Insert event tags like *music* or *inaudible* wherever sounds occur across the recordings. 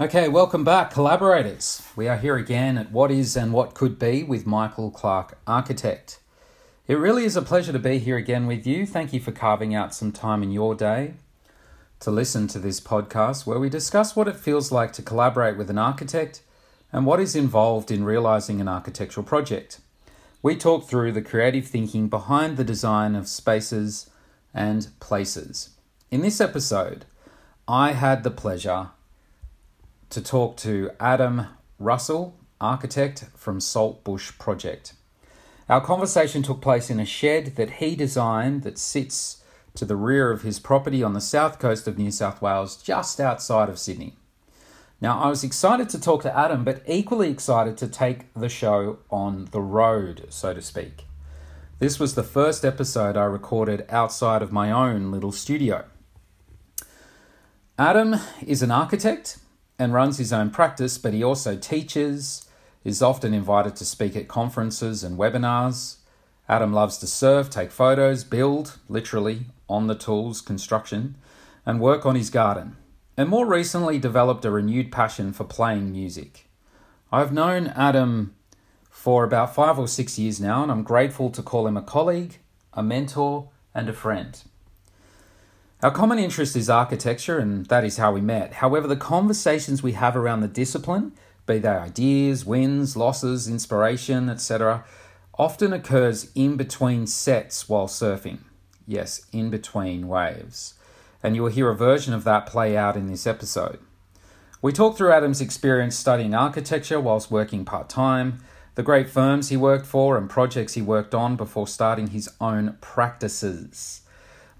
Okay, welcome back, collaborators. We are here again at What Is and What Could Be with Michael Clark, architect. It really is a pleasure to be here again with you. Thank you for carving out some time in your day to listen to this podcast where we discuss what it feels like to collaborate with an architect and what is involved in realizing an architectural project. We talk through the creative thinking behind the design of spaces and places. In this episode, I had the pleasure to talk to Adam Russell, architect from Saltbush Project. Our conversation took place in a shed that he designed that sits to the rear of his property on the south coast of New South Wales, just outside of Sydney. Now, I was excited to talk to Adam, but equally excited to take the show on the road, so to speak. This was the first episode I recorded outside of my own little studio. Adam is an architect and runs his own practice, but he also teaches, is often invited to speak at conferences and webinars. Adam loves to surf, take photos, build, literally, on the tools, construction, and work on his garden, and more recently developed a renewed passion for playing music. I've known Adam for about five or six years now, and I'm grateful to call him a colleague, a mentor, and a friend. Our common interest is architecture, and that is how we met. However, the conversations we have around the discipline, be they ideas, wins, losses, inspiration, etc., often occurs in between sets while surfing. Yes, in between waves. And you will hear a version of that play out in this episode. We talk through Adam's experience studying architecture whilst working part time, the great firms he worked for, and projects he worked on before starting his own practices.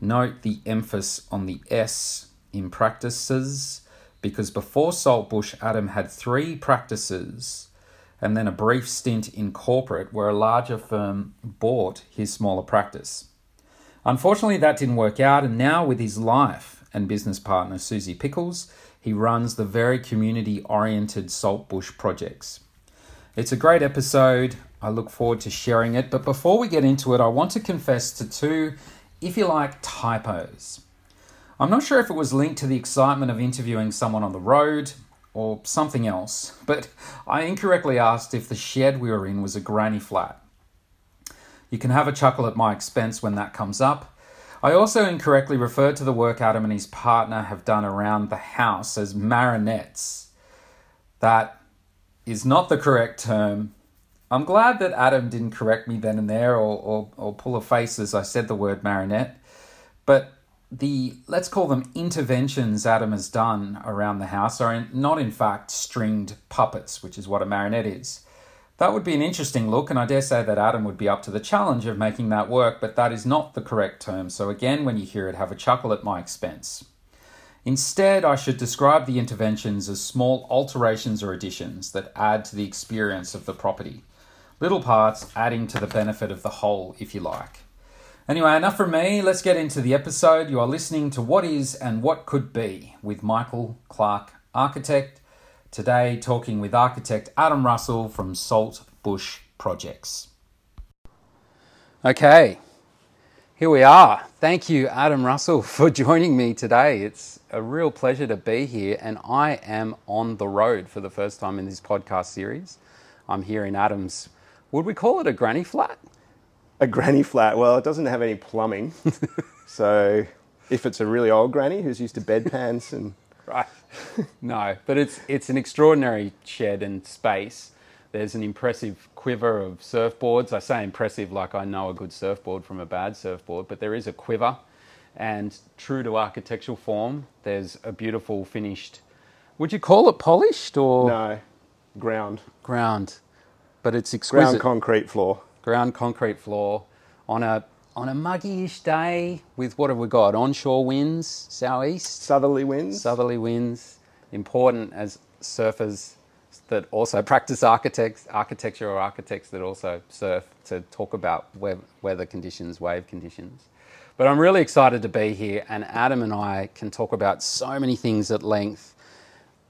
Note the emphasis on the S in practices because before Saltbush, Adam had three practices and then a brief stint in corporate where a larger firm bought his smaller practice. Unfortunately, that didn't work out, and now with his life and business partner Susie Pickles, he runs the very community oriented Saltbush projects. It's a great episode. I look forward to sharing it. But before we get into it, I want to confess to two if you like, typos. I'm not sure if it was linked to the excitement of interviewing someone on the road or something else, but I incorrectly asked if the shed we were in was a granny flat. You can have a chuckle at my expense when that comes up. I also incorrectly referred to the work Adam and his partner have done around the house as marinettes. That is not the correct term, I'm glad that Adam didn't correct me then and there or, or, or pull a face as I said the word marinette. But the, let's call them interventions Adam has done around the house are in, not, in fact, stringed puppets, which is what a marinette is. That would be an interesting look, and I dare say that Adam would be up to the challenge of making that work, but that is not the correct term. So, again, when you hear it, have a chuckle at my expense. Instead, I should describe the interventions as small alterations or additions that add to the experience of the property. Little parts adding to the benefit of the whole, if you like. Anyway, enough from me. Let's get into the episode. You are listening to What Is and What Could Be with Michael Clark, architect. Today, talking with architect Adam Russell from Salt Bush Projects. Okay, here we are. Thank you, Adam Russell, *laughs* for joining me today. It's a real pleasure to be here, and I am on the road for the first time in this podcast series. I'm here in Adam's would we call it a granny flat? A granny flat. Well, it doesn't have any plumbing. *laughs* so if it's a really old granny who's used to bedpans and right. No, but it's it's an extraordinary shed and space. There's an impressive quiver of surfboards. I say impressive like I know a good surfboard from a bad surfboard, but there is a quiver. And true to architectural form, there's a beautiful finished. Would you call it polished or no ground? Ground but it's exquisite. Ground concrete floor. Ground concrete floor on a on a muggy-ish day with what have we got? Onshore winds, southeast, southerly winds, southerly winds. Important as surfers that also practice architects, architecture or architects that also surf to talk about weather conditions, wave conditions. But I'm really excited to be here, and Adam and I can talk about so many things at length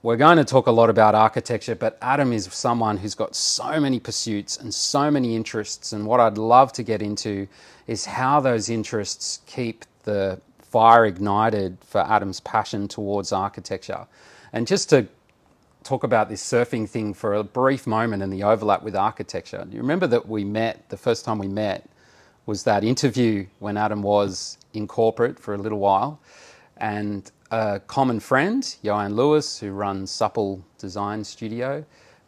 we're going to talk a lot about architecture, but Adam is someone who's got so many pursuits and so many interests. And what I'd love to get into is how those interests keep the fire ignited for Adam's passion towards architecture. And just to talk about this surfing thing for a brief moment and the overlap with architecture. You remember that we met, the first time we met was that interview when Adam was in corporate for a little while. And a common friend, Joanne Lewis, who runs Supple Design Studio,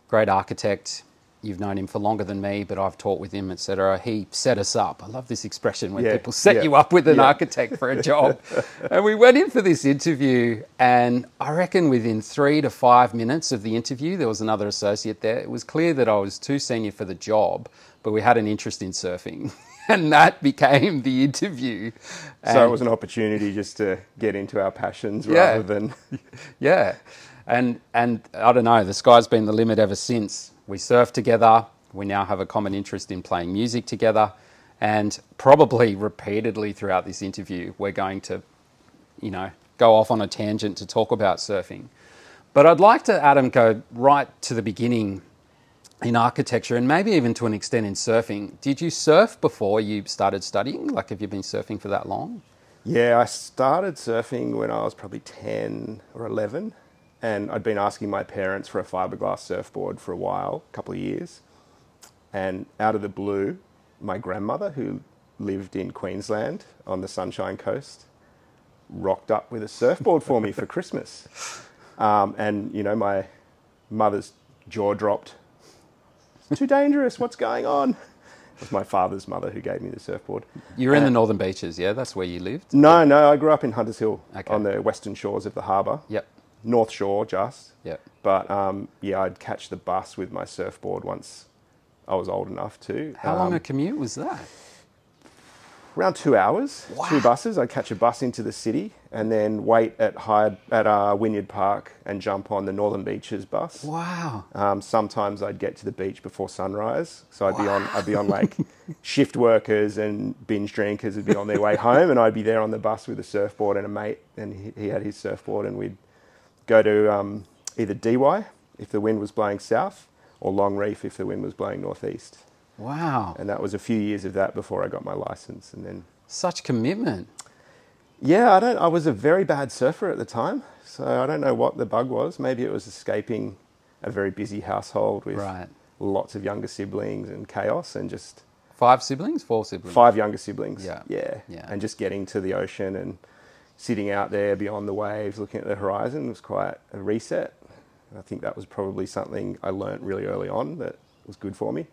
great architect. You've known him for longer than me, but I've taught with him, etc. He set us up. I love this expression when Yeah, people set yeah, you up with an yeah. architect for a job. *laughs* and we went in for this interview, and I reckon within three to five minutes of the interview, there was another associate there. It was clear that I was too senior for the job, but we had an interest in surfing. *laughs* *laughs* and that became the interview. So it was an opportunity just to get into our passions Yeah. rather than. *laughs* yeah, and and I don't know. The sky's been the limit ever since. We surf together. We now have a common interest in playing music together, and probably repeatedly throughout this interview, we're going to, you know, go off on a tangent to talk about surfing. But I'd like to, Adam, go right to the beginning in architecture and maybe even to an extent in surfing. Did you surf before you started studying? Like, have you been surfing for that long? Yeah, I started surfing when I was probably 10 or 11, and I'd been asking my parents for a fiberglass surfboard for a while, a couple of years. And out of the blue, my grandmother, who lived in Queensland on the Sunshine Coast, rocked up with a surfboard for me for *laughs* Christmas. Um, and, you know, my mother's jaw dropped. Too dangerous. What's going on? It was my father's mother who gave me the surfboard. You're in the Northern Beaches, yeah? That's where you lived? No, no, I grew up in Hunters Hill Okay. on the western shores of the harbour. Yep, North Shore, just. yep. But um, yeah, I'd catch the bus with my surfboard once I was old enough to. How long Um, a commute was that? Around two hours, Wow. two buses. I'd catch a bus into the city and then wait at Hyde, at uh, Wynyard Park and jump on the Northern Beaches bus. Wow. Um, sometimes I'd get to the beach before sunrise, so I'd be on I'd be on like *laughs* shift workers and binge drinkers would be on their way *laughs* home, and I'd be there on the bus with a surfboard and a mate, and he, he had his surfboard, and we'd go to um, either DY if the wind was blowing south, or Long Reef if the wind was blowing northeast, Wow. and that was a few years of that before I got my license, and then Such commitment. yeah, I don't. I was a very bad surfer at the time, so I don't know what the bug was. Maybe it was escaping a very busy household with Right. lots of younger siblings and chaos, and just Five siblings? Four siblings? five younger siblings. Yeah. yeah, Yeah. And just getting to the ocean and sitting out there beyond the waves, looking at the horizon, was quite a reset. I think that was probably something I learnt really early on that was good for me.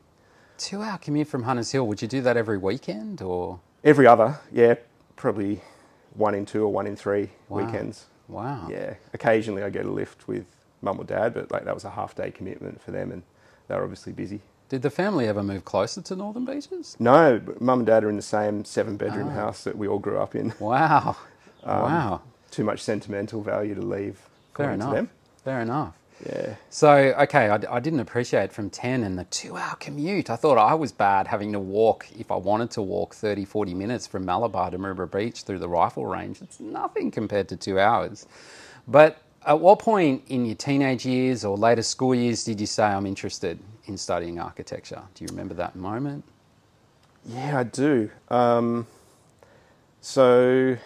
Two hour commute from Hunters Hill. Would you do that every weekend or? Every other, yeah, probably one in two or one in three Wow. weekends. Wow. Yeah, occasionally I get a lift with mum or dad, but like that was a half day commitment for them, and they were obviously busy. Did the family ever move closer to Northern Beaches? No, mum and dad are in the same seven bedroom Ah. house that we all grew up in. *laughs* Wow. Um, wow. Too much sentimental value to leave. Fair enough. them. Fair enough. Yeah. So, okay, I, I didn't appreciate from 10 and the two hour commute. I thought I was bad having to walk, if I wanted to walk 30, 40 minutes from Malabar to Maroubra Beach through the rifle range. It's nothing compared to two hours. But at what point in your teenage years or later school years did you say, I'm interested in studying architecture? Do you remember that moment? Yeah, I do. Um, so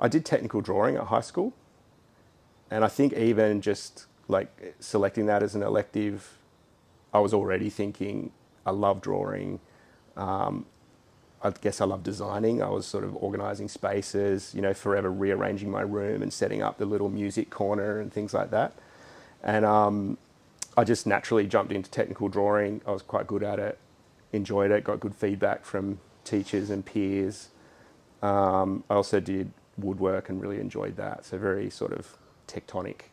I did technical drawing at high school, and I think even just like selecting that as an elective, I was already thinking I love drawing. Um, I guess I love designing. I was sort of organizing spaces, you know, forever rearranging my room and setting up the little music corner and things like that. And um, I just naturally jumped into technical drawing. I was quite good at it, enjoyed it, got good feedback from teachers and peers. Um, I also did woodwork and really enjoyed that. So very sort of tectonic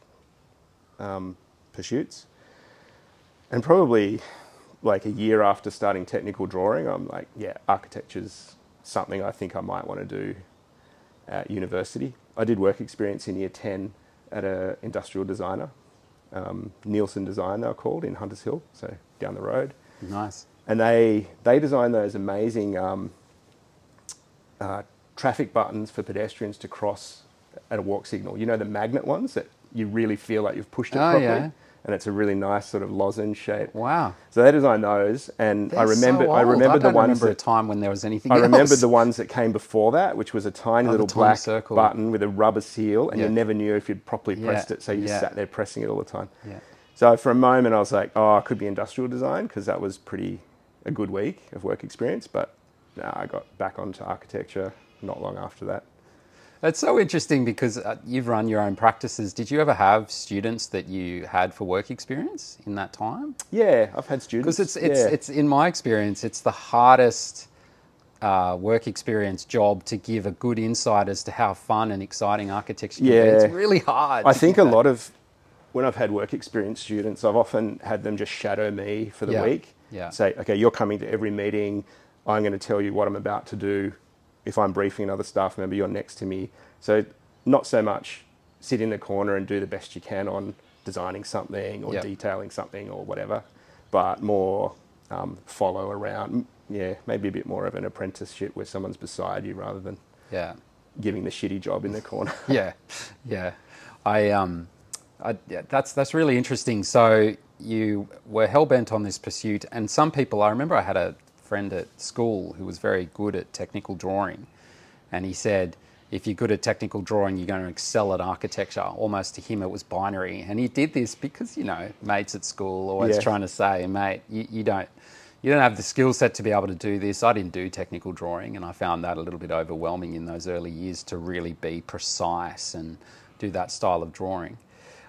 um, pursuits. And probably like a year after starting technical drawing, I'm like, yeah, architecture's something I think I might want to do at university. I did work experience in year 10 at a industrial designer, um, Nielsen Design they were called in Hunters Hill, so down the road. Nice. And they, they designed those amazing um, uh, traffic buttons for pedestrians to cross at a walk signal. You know the magnet ones that you really feel like you've pushed it Oh, properly? yeah. and it's a really nice sort of lozenge shape. Wow. So they designed those, and I They're remember so I remember I the ones remember that a time when there was anything I else. remember the ones that came before that, which was a tiny Oh, little tiny black circle. button with a rubber seal, and Yeah. you never knew if you'd properly Yeah, pressed it, so you sat there pressing it all the time. Yeah. So for a moment, I was like, "Oh, I could be industrial design," because that was pretty a good week of work experience. But no, I got back onto architecture not long after that. It's so interesting because uh, you've run your own practices. Did you ever have students that you had for work experience in that time? Yeah, I've had students. Because it's it's yeah. it's in my experience, it's the hardest uh, work experience job to give a good insight as to how fun and exciting architecture can be. Yeah. It's really hard. I think a lot of when I've had work experience students, I've often had them just shadow me for the Yeah, week. yeah. Say, okay, you're coming to every meeting. I'm going to tell you what I'm about to do. If I'm briefing another staff member, you're next to me. So not so much sit in the corner and do the best you can on designing something or Yeah. detailing something or whatever, but more um, follow around. Yeah, maybe a bit more of an apprenticeship where someone's beside you rather than Yeah. giving the shitty job in the corner. *laughs* yeah, yeah. I um, I, yeah, that's that's really interesting. So you were hell bent on this pursuit, and some people. I remember I had a friend at school who was very good at technical drawing, and he said. If you're good at technical drawing, you're going to excel at architecture. Almost to him, it was binary, and he did this because you know mates at school always Yeah. trying to say, "Mate, you, you don't, you don't have the skill set to be able to do this." I didn't do technical drawing, and I found that a little bit overwhelming in those early years to really be precise and do that style of drawing.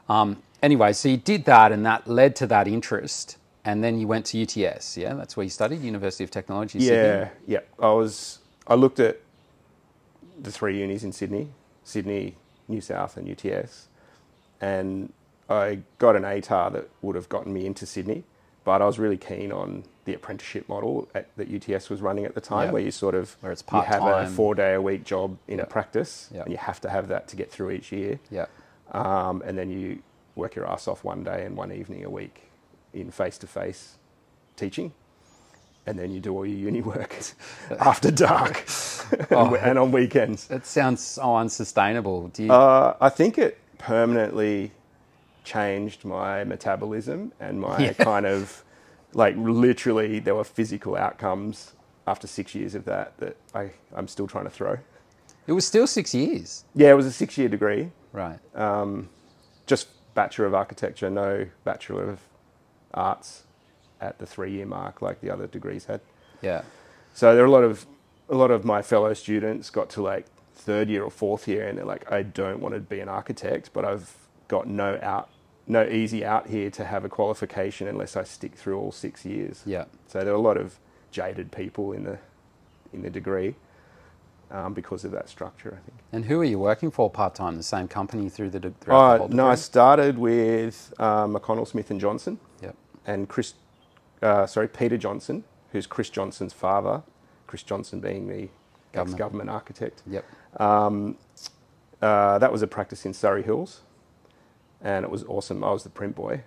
Um, anyway, so he did that, and that led to that interest, and then you went to UTS. Yeah, that's where you studied, University of Technology. Sydney? Yeah, yeah. I was. I looked at the three unis in Sydney, Sydney, New South, and UTS, and I got an ATAR that would have gotten me into Sydney, but I was really keen on the apprenticeship model at, that UTS was running at the time, Yeah. where you sort of Where it's part you have a four day a week job in Yeah. practice, Yeah. and you have to have that to get through each year, yeah, um, and then you work your ass off one day and one evening a week in face to face teaching. And then you do all your uni work *laughs* after dark *laughs* Oh. and on weekends. That sounds so unsustainable. Do you? Uh, I think it permanently changed my metabolism and my Yeah. *laughs* kind of like literally there were physical outcomes after six years of that that I, I'm still trying to throw. it was still six years, Yeah, it was a six year degree, right? just Bachelor of Architecture, no Bachelor of Arts at the three year mark like the other degrees had. yeah, So there are a lot of a lot of my fellow students got to like third year or fourth year, and they're like, I don't want to be an architect, but I've got no out, no easy out here to have a qualification unless I stick through all six years. yeah. So there are a lot of jaded people in the in the degree um, because of that structure. I think. And who are you working for part time? The same company through the de- throughout the Uh, whole no, I started with uh, McConnel Smith and Johnson. And Chris, uh, sorry, Peter Johnson, who's Chris Johnson's father. Chris Johnson being the Government. ex-government architect. Yep. Uh, that was a practice in Surry Hills, and it was awesome. I was the print boy.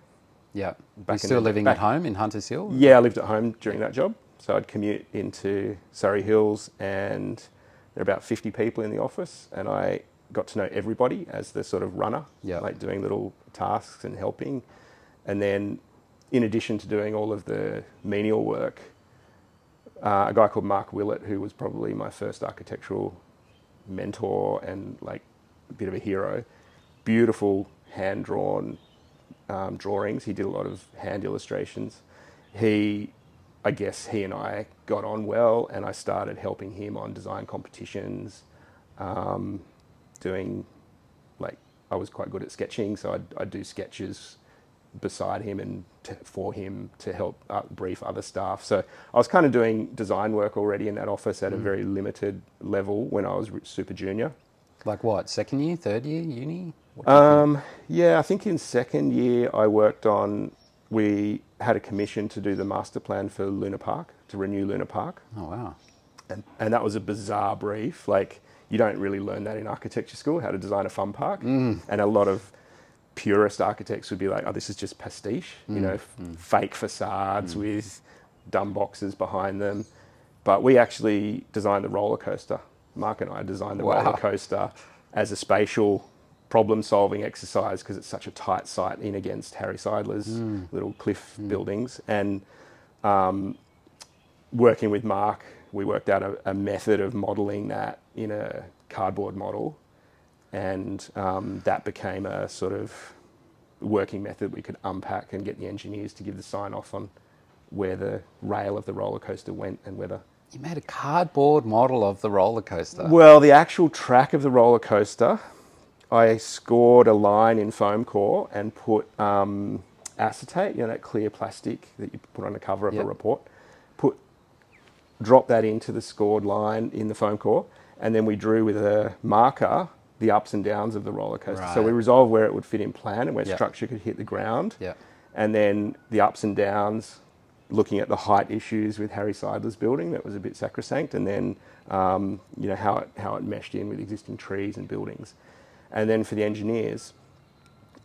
Yeah. Back You're still the- living back- at home in Hunters Hill? Yeah, I lived at home during that job, so I'd commute into Surry Hills, and there are about 50 people in the office, and I got to know everybody as the sort of runner, Yeah. like doing little tasks and helping, and then in addition to doing all of the menial work, uh, a guy called Mark Willett, who was probably my first architectural mentor and like a bit of a hero, beautiful hand drawn um, drawings. He did a lot of hand illustrations. He, I guess, he and I got on well, and I started helping him on design competitions, um, doing like I was quite good at sketching, so I'd, I'd do sketches beside him and to, for him to help uh, brief other staff. So I was kind of doing design work already in that office at a very limited level when I was super junior. Like what? Second year, third year, uni? What do you think? Um, yeah, I think in second year I worked on. We had a commission to do the master plan for Luna Park to renew Luna Park, oh wow. and, and that was a bizarre brief. Like you don't really learn that in architecture school how to design a fun park, and a lot of purist architects would be like, "Oh, this is just pastiche," you mm. know, f- mm. fake facades mm. with dumb boxes behind them. But we actually designed the roller coaster. Mark and I designed the Wow. roller coaster as a spatial problem solving exercise because it's such a tight site in against Harry Seidler's little cliff buildings. And um, working with Mark, we worked out a, a method of modeling that in a cardboard model. And um, that became a sort of working method we could unpack and get the engineers to give the sign off on where the rail of the roller coaster went and whether You made a cardboard model of the roller coaster. well, the actual track of the roller coaster, I scored a line in foam core and put um, acetate, you know, that clear plastic that you put on the cover of Yep. a report. Put, drop that into the scored line in the foam core, and then we drew with a marker the ups and downs of the roller coaster. So we Right. resolved where it would fit in plan and where Yep. structure could hit the ground. Yep. And then the ups and downs, looking at the height issues with Harry Seidler's building that was a bit sacrosanct, and then um, you know how it how it meshed in with existing trees and buildings, and then for the engineers,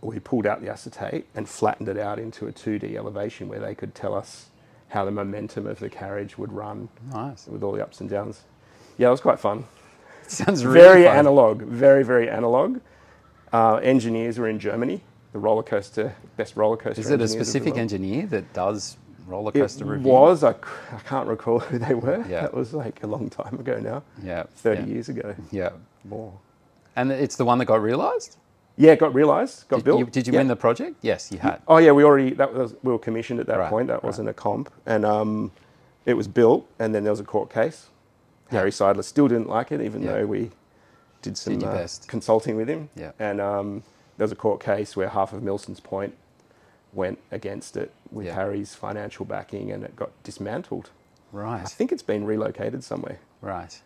we pulled out the acetate and flattened it out into a 2D elevation where they could tell us how the momentum of the carriage would run Nice. with all the ups and downs. Yeah, it was quite fun. *laughs* Sounds really Very fun. analog, very very analog. Uh, engineers were in Germany. The roller coaster, best roller coaster. Is it a engineers of the specific engineer that does roller It coaster review? was. I can't recall who they were. Yeah. That was like a long time ago now. Yeah. 30 yeah. years ago. Yeah. More. And it's the one that got realised? Yeah, it got realised, got Did built. you, did you Yeah. win the project? Yes, you had. Oh yeah, we already that was we were commissioned at that Right, point. That right. wasn't a comp, and um, it was built, and then there was a court case. Harry Seidler still didn't like it, even Yeah. though we did some Did uh, consulting with him. Yeah. And um, there was a court case where half of Milson's Point went against it with Yeah. Harry's financial backing, and it got dismantled. Right. I think it's been relocated somewhere. Right.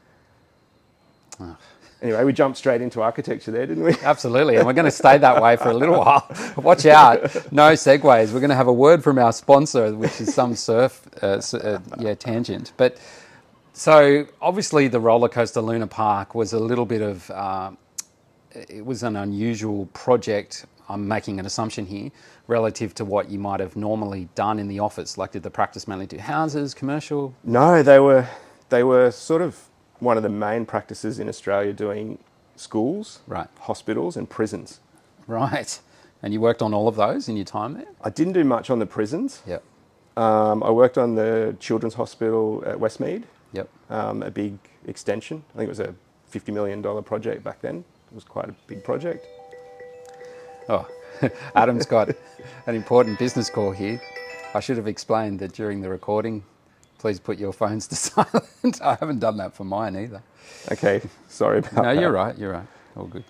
Anyway, we jumped straight into architecture there, didn't we? *laughs* Absolutely, and we're going to stay that way for a little while. *laughs* Watch out, no segues. We're going to have a word from our sponsor, which is some surf, uh, uh, yeah, tangent. But so obviously, the roller coaster Luna Park was a little bit of, uh, it was an unusual project. I'm making an assumption here relative to what you might have normally done in the office. Like, did the practice mainly do houses, commercial? No, they were they were sort of one of the main practices in Australia doing schools, Right. hospitals, and prisons. Right. And you worked on all of those in your time there? I didn't do much on the prisons. Yep. Um, I worked on the Children's Hospital at Westmead. Um, a big extension. I think it was a $50 million project back then. It was quite a big project. Oh, *laughs* Adam's got an important business call here. I should have explained that during the recording. Please put your phones to *laughs* silent. I haven't done that for mine either. Okay, sorry *laughs* about No, that. No, you're right. You're right. All good.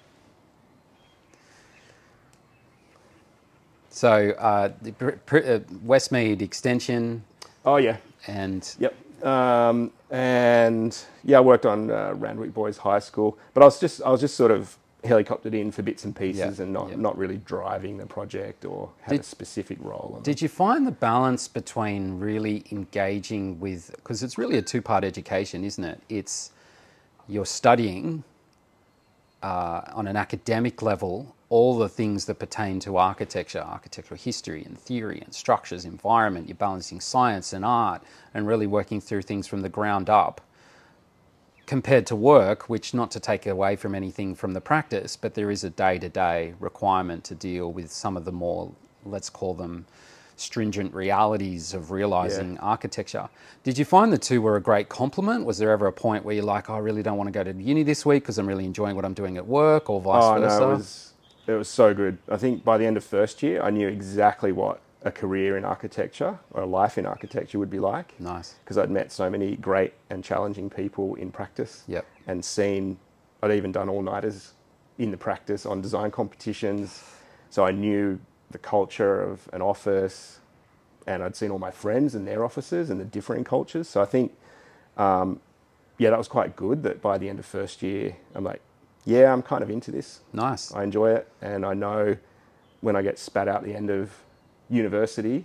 So, uh, the pr- pr- uh, Westmead Extension Oh, yeah. and Yep. Um, and yeah, I worked on uh, Randwick Boys High School, but I was just I was just sort of helicoptered in for bits and pieces Yeah, and not yeah. not really driving the project or had Did- a specific role. Did you find the balance between really engaging with, because it's really a two part education, isn't it? It's you're studying uh, on an academic level all the things that pertain to architecture, architectural history and theory and structures, environment. You're balancing science and art and really working through things from the ground up compared to work, which not to take away from anything from the practice, but there is a day to day requirement to deal with some of the more, let's call them, stringent realities of realizing architecture. Did you find the two were a great complement? Was there ever a point where you're like, oh, I really don't want to go to uni this week because I'm really enjoying what I'm doing at work, or vice oh versa? no, it was so good. I think by the end of first year, I knew exactly what a career in architecture or a life in architecture would be like. Nice. because I'd met so many great and challenging people in practice. Yep. And seen, I'd even done all nighters in the practice on design competitions. So I knew the culture of an office, and I'd seen all my friends and their offices and the differing cultures. So I think, um, yeah, that was quite good. That by the end of first year, I'm like, yeah, I'm kind of into this. Nice. I enjoy it, and I know when I get spat out the end of university,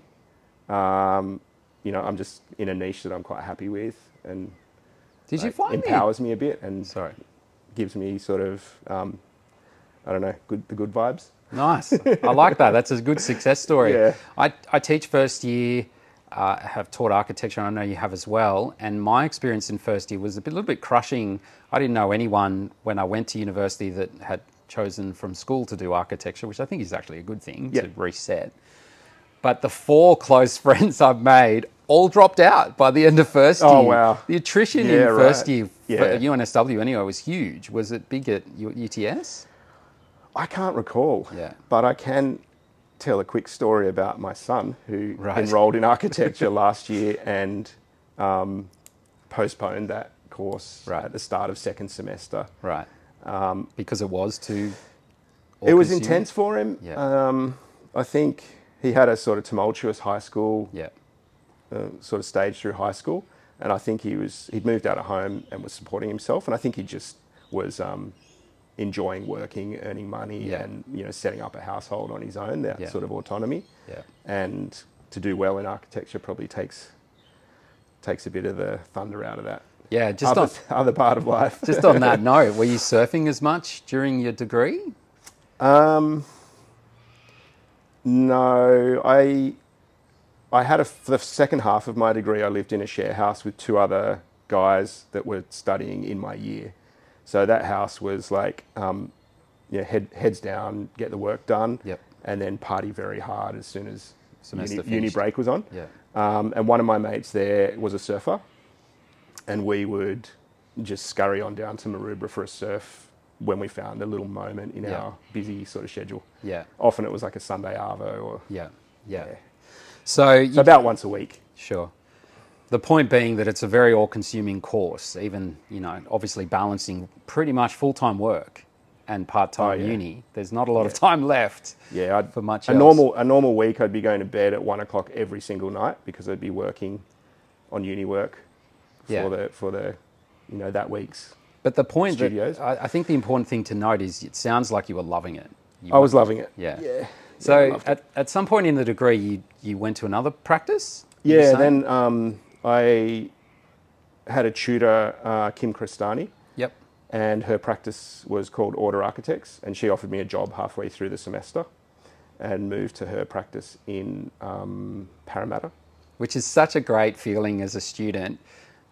um, you know, I'm just in a niche that I'm quite happy with, and Did you find empowers me a bit and Sorry. gives me sort of, um, I don't know, good the good vibes. Nice. *laughs* I like that. That's a good success story. Yeah. I, I teach first year, uh, have taught architecture, and I know you have as well. And my experience in first year was a bit, little bit crushing. I didn't know anyone when I went to university that had chosen from school to do architecture, which I think is actually a good thing Yeah. to reset. But the four close *laughs* friends I've made all dropped out by the end of first year. Oh, wow. The attrition Yeah, in first right. year Yeah. for UNSW anyway was huge. Was it big at UTS? I can't recall. Yeah. But I can tell a quick story about my son who Right. enrolled in *laughs* architecture last year and um, postponed that course Right. at the start of second semester. Right. because it was too. Um, It was all-consuming? intense for him. Yeah. Um, I think he had a sort of tumultuous high school Yeah. uh, sort of stage through high school, and I think he was he'd moved out of home and was supporting himself, and I think he just was um, enjoying working, earning money, Yeah. and you know setting up a household on his own. That Yeah. sort of autonomy, Yeah. and to do well in architecture probably takes takes a bit of the thunder out of that. Yeah. Just other, on, *laughs* other part of life. just on that *laughs* note, were you surfing as much during your degree? Um, no, I I had a for the second half of my degree. I lived in a share house with two other guys that were studying in my year. So that house was like, um, you know, head, heads down, get the work done, Yep. and then party very hard as soon as Semester uni, uni break was on. Yeah. Um, and one of my mates there was a surfer, and we would just scurry on down to Maroubra for a surf when we found a little moment in Yeah. our busy sort of schedule. Yeah. Often it was like a Sunday arvo, or Yeah. Yeah. Yeah. So, so about once a week. sure. The point being that it's a very all-consuming course. Even you know, obviously balancing pretty much full-time work and part-time Oh, yeah. uni. There's not a lot of time left. Yeah, I'd, For much a else. normal a normal week, I'd be going to bed at one o'clock every single night because I'd be working on uni work for Yeah. the for the you know that week's. But the point Studios. that I, I think the important thing to note is it sounds like you were loving it. You I was loving it. Yeah. yeah. So at, at some point in the degree, you, you went to another practice? Yeah, then um, I had a tutor, uh, Kim Crestani, Yep. and her practice was called Order Architects, and she offered me a job halfway through the semester, and moved to her practice in um, Parramatta. Which is such a great feeling as a student.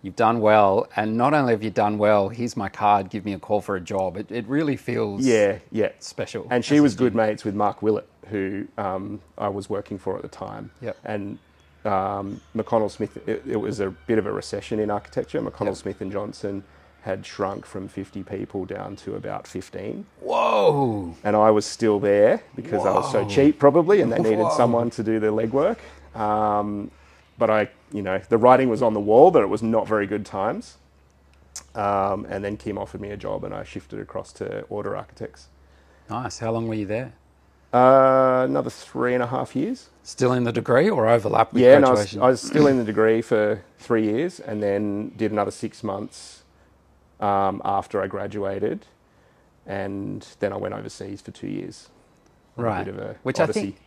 You've done well, and not only have you done well, here's my card, give me a call for a job. It, it really feels Yeah, yeah. special. And she was good mates with Mark Willett, who um, I was working for at the time. Yep. And um, McConnel Smith, it, it was a bit of a recession in architecture. McConnel Yep. Smith and Johnson had shrunk from 50 people down to about 15. Whoa! And I was still there because I was so cheap, probably, and they needed Whoa. someone to do the legwork. Um, but I, you know, the writing was on the wall that it was not very good times. Um, and then Kim offered me a job, and I shifted across to Order Architects. Nice. How long were you there? Uh, another three and a half years. Still in the degree or overlap with yeah, and I was. I was still in the degree for three years, and then did another six months um, after I graduated, and then I went overseas for two years. Right. A bit of a Which I think,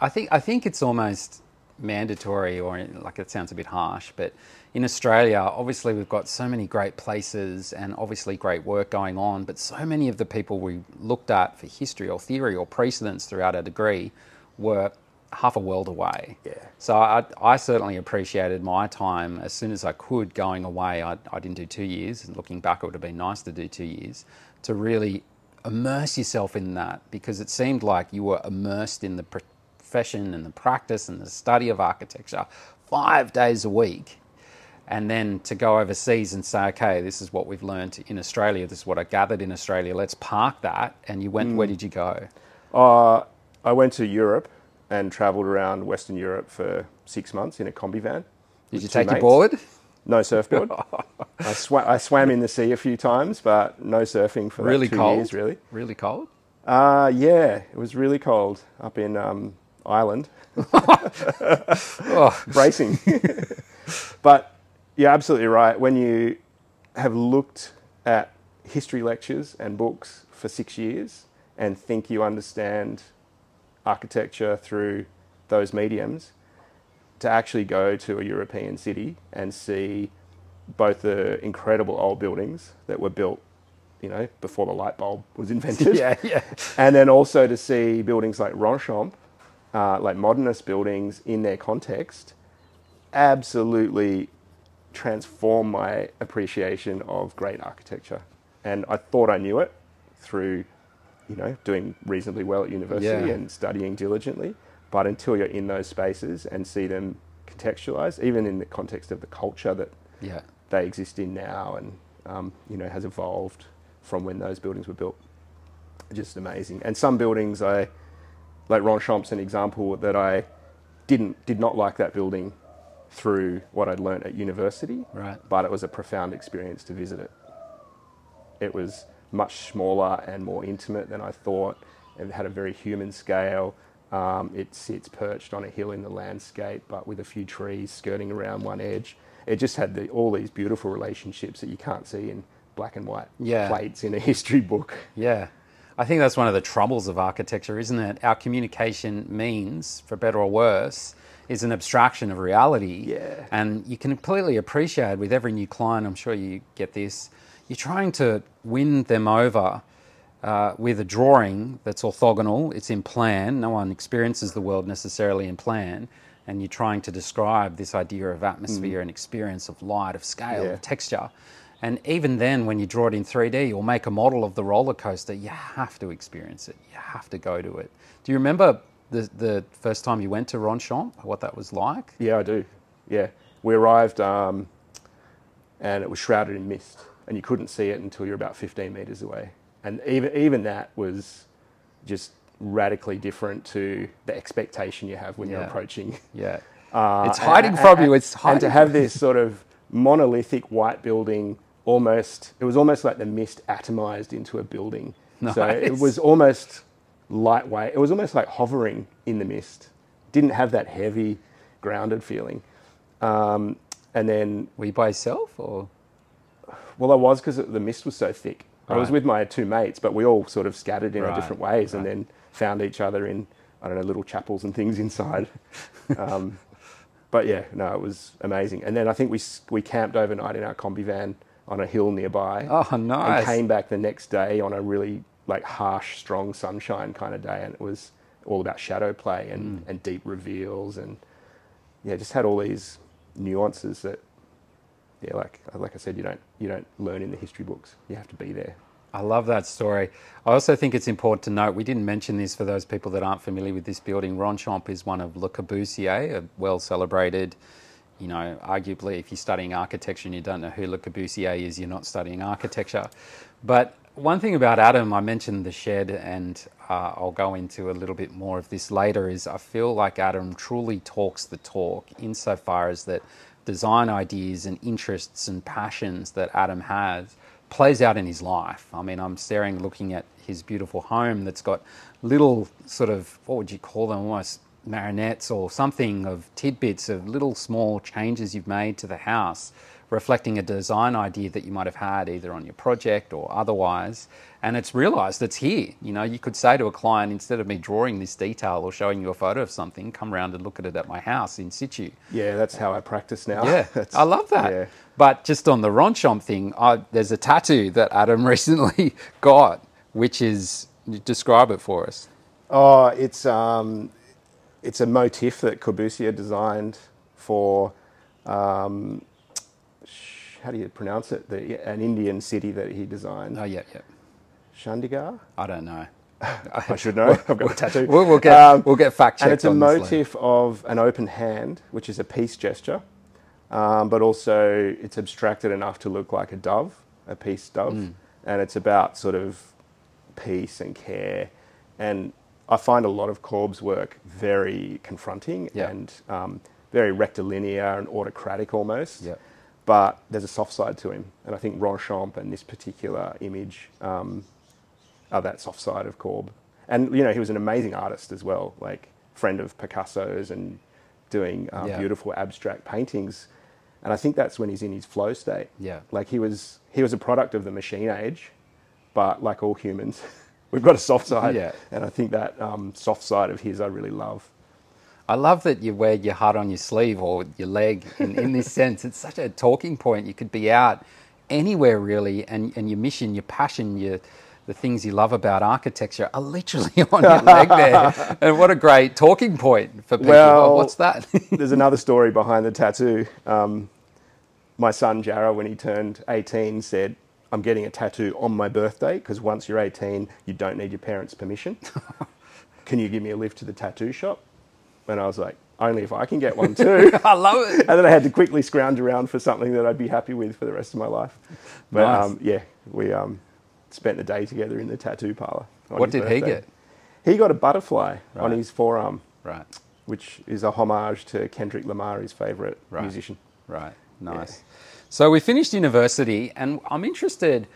I think, I think it's almost mandatory, or like it sounds a bit harsh, but in Australia, obviously we've got so many great places and obviously great work going on, but so many of the people we looked at for history or theory or precedents throughout our degree were half a world away. Yeah. So I, I certainly appreciated my time as soon as I could going away. I, I didn't do two years, and looking back, it would have been nice to do two years to really immerse yourself in that because it seemed like you were immersed in the profession and the practice and the study of architecture five days a week. And then to go overseas and say, okay, this is what we've learned in Australia, this is what I gathered in Australia, let's park that. And you went, where did you go? Uh, I went to Europe and travelled around Western Europe for six months in a combi van. Did you take your board? No surfboard. *laughs* I, swa- I swam in the sea a few times, but no surfing for Really two cold? years, really. Really cold? Uh, yeah, it was really cold up in um, Ireland. *laughs* Oh, *laughs* bracing. but you're absolutely right. When you have looked at history lectures and books for six years and think you understand architecture through those mediums, to actually go to a European city and see both the incredible old buildings that were built, you know, before the light bulb was *laughs* invented, yeah, yeah. and then also to see buildings like Ronchamp, uh, like modernist buildings in their context, absolutely transformed my appreciation of great architecture. And I thought I knew it through you know, doing reasonably well at university Yeah. and studying diligently. But until you're in those spaces and see them contextualized, even in the context of the culture that Yeah. they exist in now and um, you know has evolved from when those buildings were built. Just amazing. And some buildings I like Ronchamp's an example that I didn't did not like that building through what I'd learnt at university. Right. But it was a profound experience to visit it. It was much smaller and more intimate than I thought. It had a very human scale. Um, it sits perched on a hill in the landscape, but with a few trees skirting around one edge. It just had the, all these beautiful relationships that you can't see in black and white Yeah. plates in a history book. Yeah. I think that's one of the troubles of architecture, isn't it? Our communication means, for better or worse, is an abstraction of reality. Yeah. And you can completely appreciate with every new client, I'm sure you get this, you're trying to win them over uh, with a drawing that's orthogonal, it's in plan, no one experiences the world necessarily in plan, and you're trying to describe this idea of atmosphere and experience of light, of scale, Yeah. of texture. And even then, when you draw it in 3D or make a model of the roller coaster, you have to experience it. You have to go to it. Do you remember the, the first time you went to Ronchamp, what that was like? Yeah, I do. Yeah, we arrived um, and it was shrouded in mist, and you couldn't see it until you're about 15 meters away. And even even that was just radically different to the expectation you have when you're approaching. Yeah. *laughs* Uh, it's hiding and- from and- you. It's hiding. And to have this sort of monolithic white building, almost it was almost like the mist atomized into a building. So it was almost lightweight. It was almost like hovering in the mist. Didn't have that heavy, grounded feeling. Um, and then, Were you by yourself or? well, I was because the mist was so thick. I was with my two mates, but we all sort of scattered in our different ways, and then found each other in I don't know little chapels and things *laughs* inside. um, but yeah, no, it was amazing. And then I think we we camped overnight in our combi van on a hill nearby. Oh, nice. And came back the next day on a really like harsh, strong sunshine kind of day, and it was all about shadow play and, Mm. and deep reveals, and yeah, just had all these nuances that yeah, like like I said, you don't you don't learn in the history books. You have to be there. I love that story. I also think it's important to note, we didn't mention this for those people that aren't familiar with this building. Ronchamp is one of Le Corbusier, a well celebrated, you know, arguably if you're studying architecture and you don't know who Le Corbusier is, you're not studying architecture. But one thing about Adam, I mentioned the shed, and uh, I'll go into a little bit more of this later, is I feel like Adam truly talks the talk insofar as that design ideas and interests and passions that Adam has plays out in his life. I mean, I'm staring, looking at his beautiful home that's got little sort of, what would you call them, almost marionettes or something of tidbits of little small changes you've made to the house, reflecting a design idea that you might have had either on your project or otherwise. And it's realized it's here. You know, you could say to a client, instead of me drawing this detail or showing you a photo of something, come round and look at it at my house in situ. Yeah, that's how I practice now. Yeah, *laughs* I love that. Yeah. But just on the Ronchamp thing, I, there's a tattoo that Adam *laughs* recently got, which is describe it for us. Oh, it's um, it's a motif that Corbusier designed for um, how do you pronounce it? The, an Indian city that he designed, Oh yeah, yeah. Chandigarh. I don't know. *laughs* I should know. *laughs* I've got a tattoo. We'll, we'll get Um, we'll get fact checked. and it's a on this later. motif of an open hand, which is a peace gesture, um, but also it's abstracted enough to look like a dove, a peace dove, Mm. and it's about sort of peace and care. And I find a lot of Corb's work very confronting Yeah. and um, very rectilinear and autocratic almost. Yeah. But there's a soft side to him, and I think Ronchamp and this particular image um, are that soft side of Corb. And you know, he was an amazing artist as well, like friend of Picasso's and doing um, Yeah. beautiful abstract paintings. And I think that's when he's in his flow state. Yeah. like he was he was a product of the machine age, but like all humans, *laughs* we've got a soft side. Yeah. and I think that um, soft side of his I really love. I love that you wear your heart on your sleeve or your leg in, in this *laughs* sense. It's such a talking point. You could be out anywhere really, and, and your mission, your passion, your the things you love about architecture are literally *laughs* on your leg there. *laughs* And what a great talking point for people. Well, oh, what's that? There's another story behind the tattoo. Um, my son Jarrah, when he turned 18, said, I'm getting a tattoo on my birthday because once you're 18, you don't need your parents' permission. can you give me a lift to the tattoo shop? And I was like, only if I can get one too. *laughs* I love it. and then I had to quickly scrounge around for something that I'd be happy with for the rest of my life. But Nice. um, yeah, we um, spent the day together in the tattoo parlor. What did he get? He got a butterfly on his forearm, Right, which is a homage to Kendrick Lamar, his favourite Right. musician. right, nice. So we finished university, and I'm interested.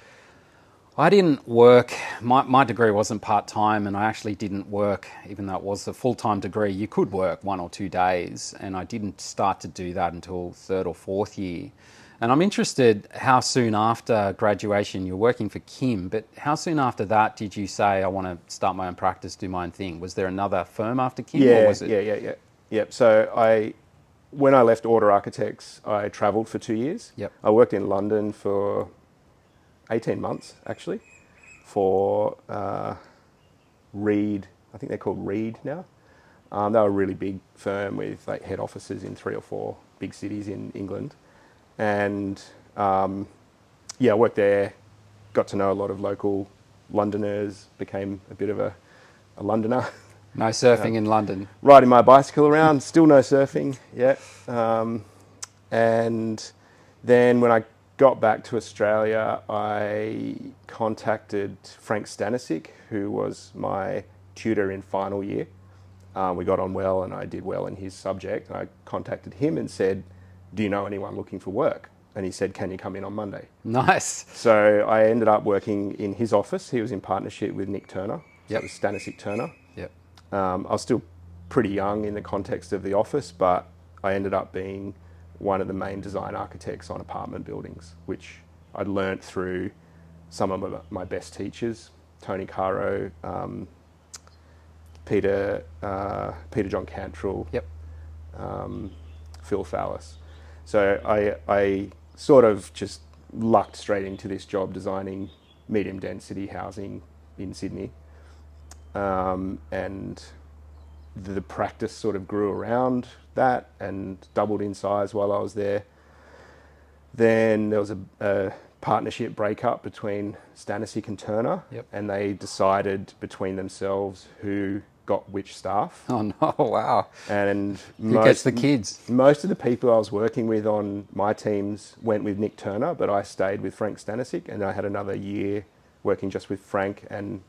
I didn't work. My, my degree wasn't part time, and I actually didn't work, even though it was a full time degree. You could work one or two days, and I didn't start to do that until third or fourth year. And I'm interested how soon after graduation you're working for Kim, but how soon after that did you say, I want to start my own practice, do my own thing? Was there another firm after Kim? Yeah, or was it? yeah, yeah, yeah. Yep. So I, when I left Order Architects, I travelled for two years. Yep. I worked in London for eighteen months actually, for uh, Reed. I think they're called Reed now. Um, they were a really big firm with like head offices in three or four big cities in England, and um, yeah, I worked there. Got to know a lot of local Londoners. Became a bit of a, a Londoner. No surfing *laughs* in London. riding my bicycle around, still no surfing yet. Um, and then when I got back to Australia, I contacted Frank Stanisic, who was my tutor in final year. Uh, we got on well, and I did well in his subject. I contacted him and said, "Do you know anyone looking for work?" And he said, "Can you come in on Monday?" Nice. So I ended up working in his office. He was in partnership with Nick Turner. So Yep. it was Stanisic Turner. Yep. Um, I was still pretty young in the context of the office, but I ended up being one of the main design architects on apartment buildings, which I'd learnt through some of my- best teachers, Tony Caro, um, Peter, uh, Peter John Cantrill, Yep. um, Phil Fallis. So I, I sort of just lucked straight into this job designing medium density housing in Sydney. Um, and the practice sort of grew around that and doubled in size while I was there. Then there was a, a partnership breakup between Stanisic and Turner, Yep. and they decided between themselves who got which staff. *laughs* Oh no! *laughs* Wow. And Who gets the kids? most of the people I was working with on my teams went with Nick Turner, but I stayed with Frank Stanisic, and I had another year working just with Frank, and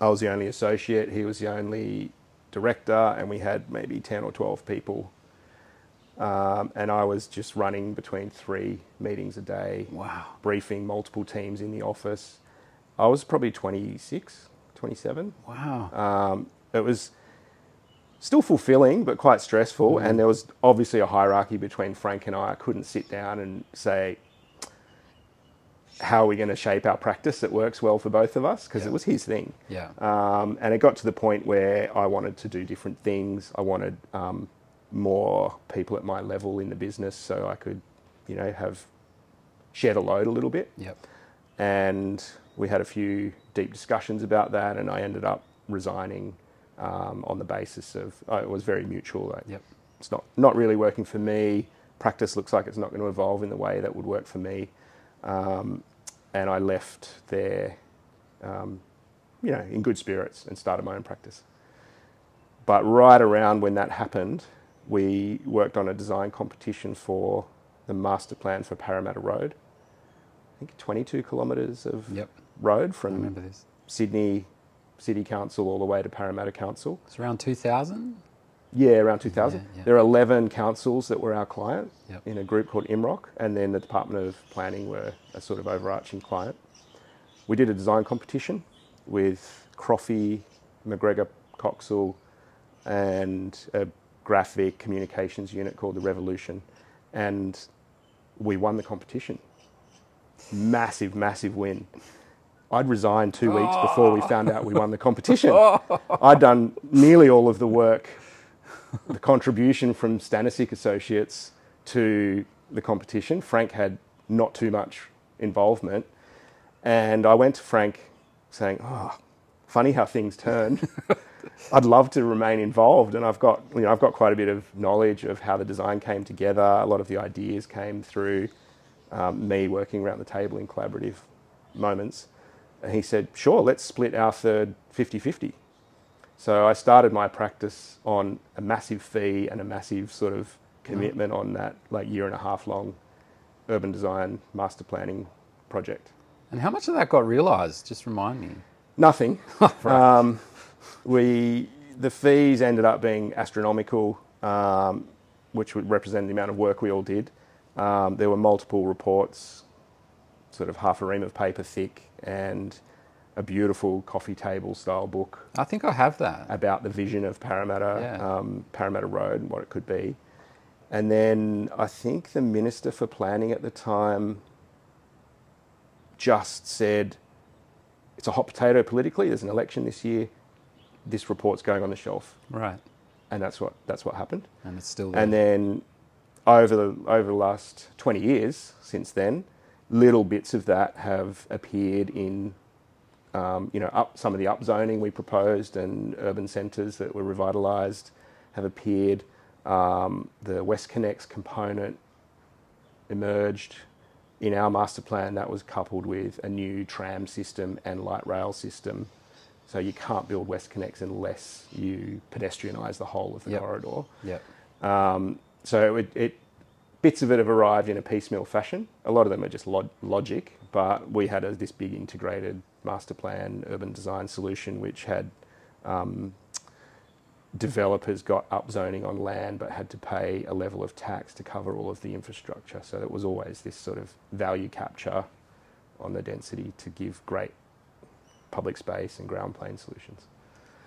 I was the only associate. He was the only director, and we had maybe ten or twelve people. Um, and I was just running between three meetings a day, Wow. briefing multiple teams in the office. I was probably 26, 27 Wow. um, it was still fulfilling but quite stressful and there was obviously a hierarchy between frank and i i couldn't sit down and say how are we going to shape our practice that works well for both of us because Yeah. it was his thing Yeah. um, and it got to the point where i wanted to do different things i wanted um, more people at my level in the business so i could you know have share the load a little bit Yep. and we had a few deep discussions about that, and I ended up resigning um, on the basis of uh, it was very mutual. Like, Yep. It's not not really working for me. Practice looks like it's not going to evolve in the way that would work for me, um, and I left there, um, you know, in good spirits and started my own practice. But right around when that happened, we worked on a design competition for the master plan for Parramatta Road. I think 22 kilometres of Yep. road from. Sydney City Council all the way to Parramatta Council. It's around 2000. Yeah, around 2000. Yeah, yeah. There are 11 councils that were our client Yep. in a group called IMROC, and then the Department of Planning were a sort of overarching client. We did a design competition with Croffy, McGregor, Coxall, and a graphic communications unit called the Revolution, and we won the competition. Massive, massive win. I'd resigned two weeks before we found out we won the competition. *laughs* I'd done nearly all of the work, *laughs* the contribution from Stanisic Associates to the competition. Frank had not too much involvement. And I went to Frank saying, Oh, funny how things turn. *laughs* I'd love to remain involved, and I've got you know I've got quite a bit of knowledge of how the design came together. A lot of the ideas came through um, me working around the table in collaborative moments. And he said, sure, let's split our third 50 50. So I started my practice on a massive fee and a massive sort of commitment on that like year and a half long urban design master planning project. And how much of that got realised? Just remind me. Nothing. *laughs* Right. Um, we the fees ended up being astronomical, um, which would represent the amount of work we all did. Um, there were multiple reports, sort of half a ream of paper thick, and a beautiful coffee table style book I think I have that. about the vision of Parramatta, Yeah. um, Parramatta Road, and what it could be. And then I think the Minister for Planning at the time just said, it's a hot potato politically, there's an election this year, this report's going on the shelf. Right. And that's what, that's what happened. And it's still there. And then over the, over the last 20 years since then, little bits of that have appeared in um, you know, up, some of the upzoning we proposed and urban centres that were revitalised have appeared. Um, the WestConnex component emerged in our master plan. That was coupled with a new tram system and light rail system. So you can't build WestConnex unless you pedestrianise the whole of the Yep. corridor. Yep. Um, so it, it bits of it have arrived in a piecemeal fashion. A lot of them are just log- logic, but we had a, this big integrated master plan urban design solution which had um, developers got upzoning on land but had to pay a level of tax to cover all of the infrastructure. So it was always this sort of value capture on the density to give great public space and ground plane solutions.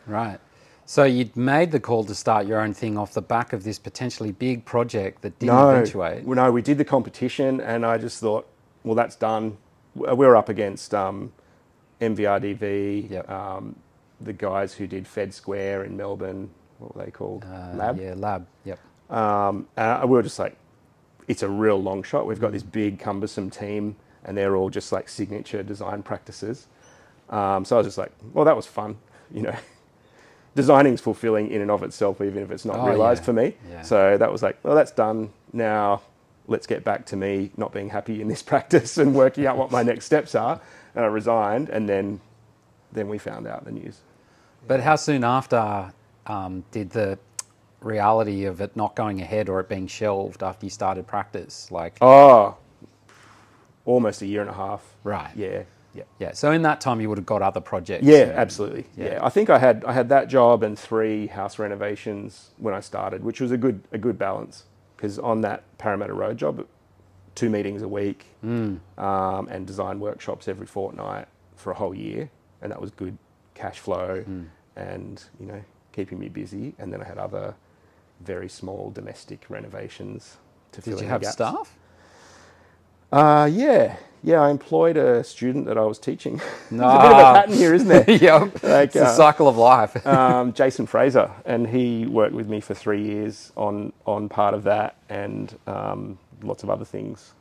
Right. So you'd made the call to start your own thing off the back of this potentially big project that didn't no, eventuate. well, no, we did the competition, and I just thought, well, that's done. We're up against um, MVRDV, Yep. um, the guys who did Fed Square in Melbourne. What were they called? Uh, Lab. Yeah, lab. Yep. Um, and we were just like, it's a real long shot. We've got this big, cumbersome team, and they're all just like signature design practices. Um, so I was just like, well, that was fun. *laughs* You know, designing's fulfilling in and of itself, even if it's not Oh, realized yeah. for me. Yeah. So that was like, well, that's done. Now let's get back to me not being happy in this *laughs* practice and working out what my next steps are. And I resigned, and then then we found out the news. But how soon after um, did the reality of it not going ahead or it being shelved after you started practice? Like, Oh, almost a year and a half. Right. Yeah. Yeah. yeah. So in that time, you would have got other projects. Yeah, and- absolutely. yeah. Yeah. I think I had I had that job and three house renovations when I started, which was a good a good balance because on that Parramatta Road job, two meetings a week Hmm. um, and design workshops every fortnight for a whole year, and that was good cash flow Hmm. and you know keeping me busy. And then I had other very small domestic renovations to fill Did in you the have gaps. staff? Uh, yeah, yeah. I employed a student that I was teaching. *laughs* There's No. a bit of a pattern here, isn't there? *laughs* yeah. *laughs* Like, it's uh, cycle of life. um, Jason Fraser, and he worked with me for three years on on part of that and um, lots of other things.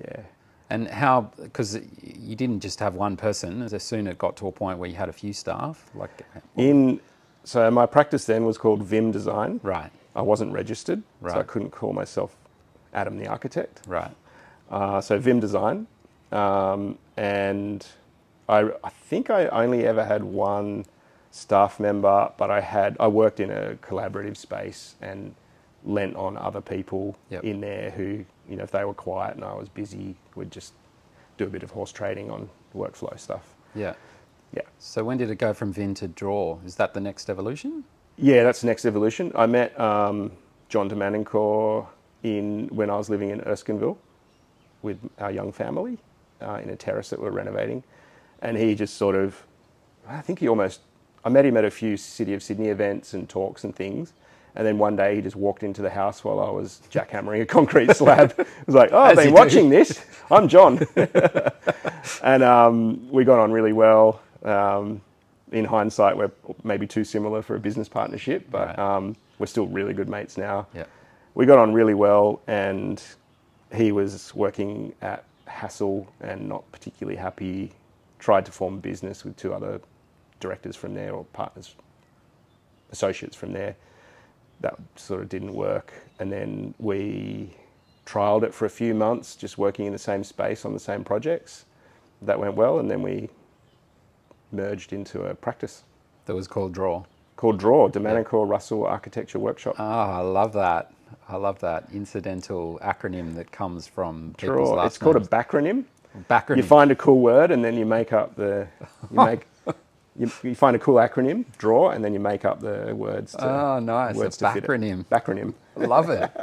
Yeah. And how, because you didn't just have one person, as soon it got to a point where you had a few staff, like, In so my practice then was called Vim Design. right, I wasn't registered, so I couldn't call myself Adam the architect. right, Uh, so Vim Design, um, and I, I think I only ever had one staff member, but I had I worked in a collaborative space and lent on other people Yep. in there who you know if they were quiet and I was busy would just do a bit of horse trading on workflow stuff. yeah. Yeah, So when did it go from Vim to Draw? Is that the next evolution? yeah, that's the next evolution. I met um, John de Manincor in when I was living in Erskineville with our young family uh, in a terrace that we're renovating, and he just sort of, I think he almost, I met him at a few City of Sydney events and talks and things. And then one day he just walked into the house while I was jackhammering a concrete *laughs* slab. He was like, "Oh, I've been do. watching this. I'm John," *laughs* and um, we got on really well. Um, in hindsight, we're maybe too similar for a business partnership, but Right. um, we're still really good mates now. Yeah. We got on really well, and he was working at Hassell and not particularly happy. Tried to form a business with two other directors from there or partners, associates from there. That sort of didn't work, and then we trialed it for a few months, just working in the same space on the same projects. That went well, and then we merged into a practice That was called Draw. called Draw, De Manincor Russell Architecture Workshop. Ah, I love that. I love that incidental acronym that comes from people's Draw. last It's called a backronym. backronym. You find a cool word, and then you make up the you *laughs* make you, you find a cool acronym, draw, and then you make up the words. To, Oh, nice. Words A to fit it. backronym. Backronym. Love it. *laughs*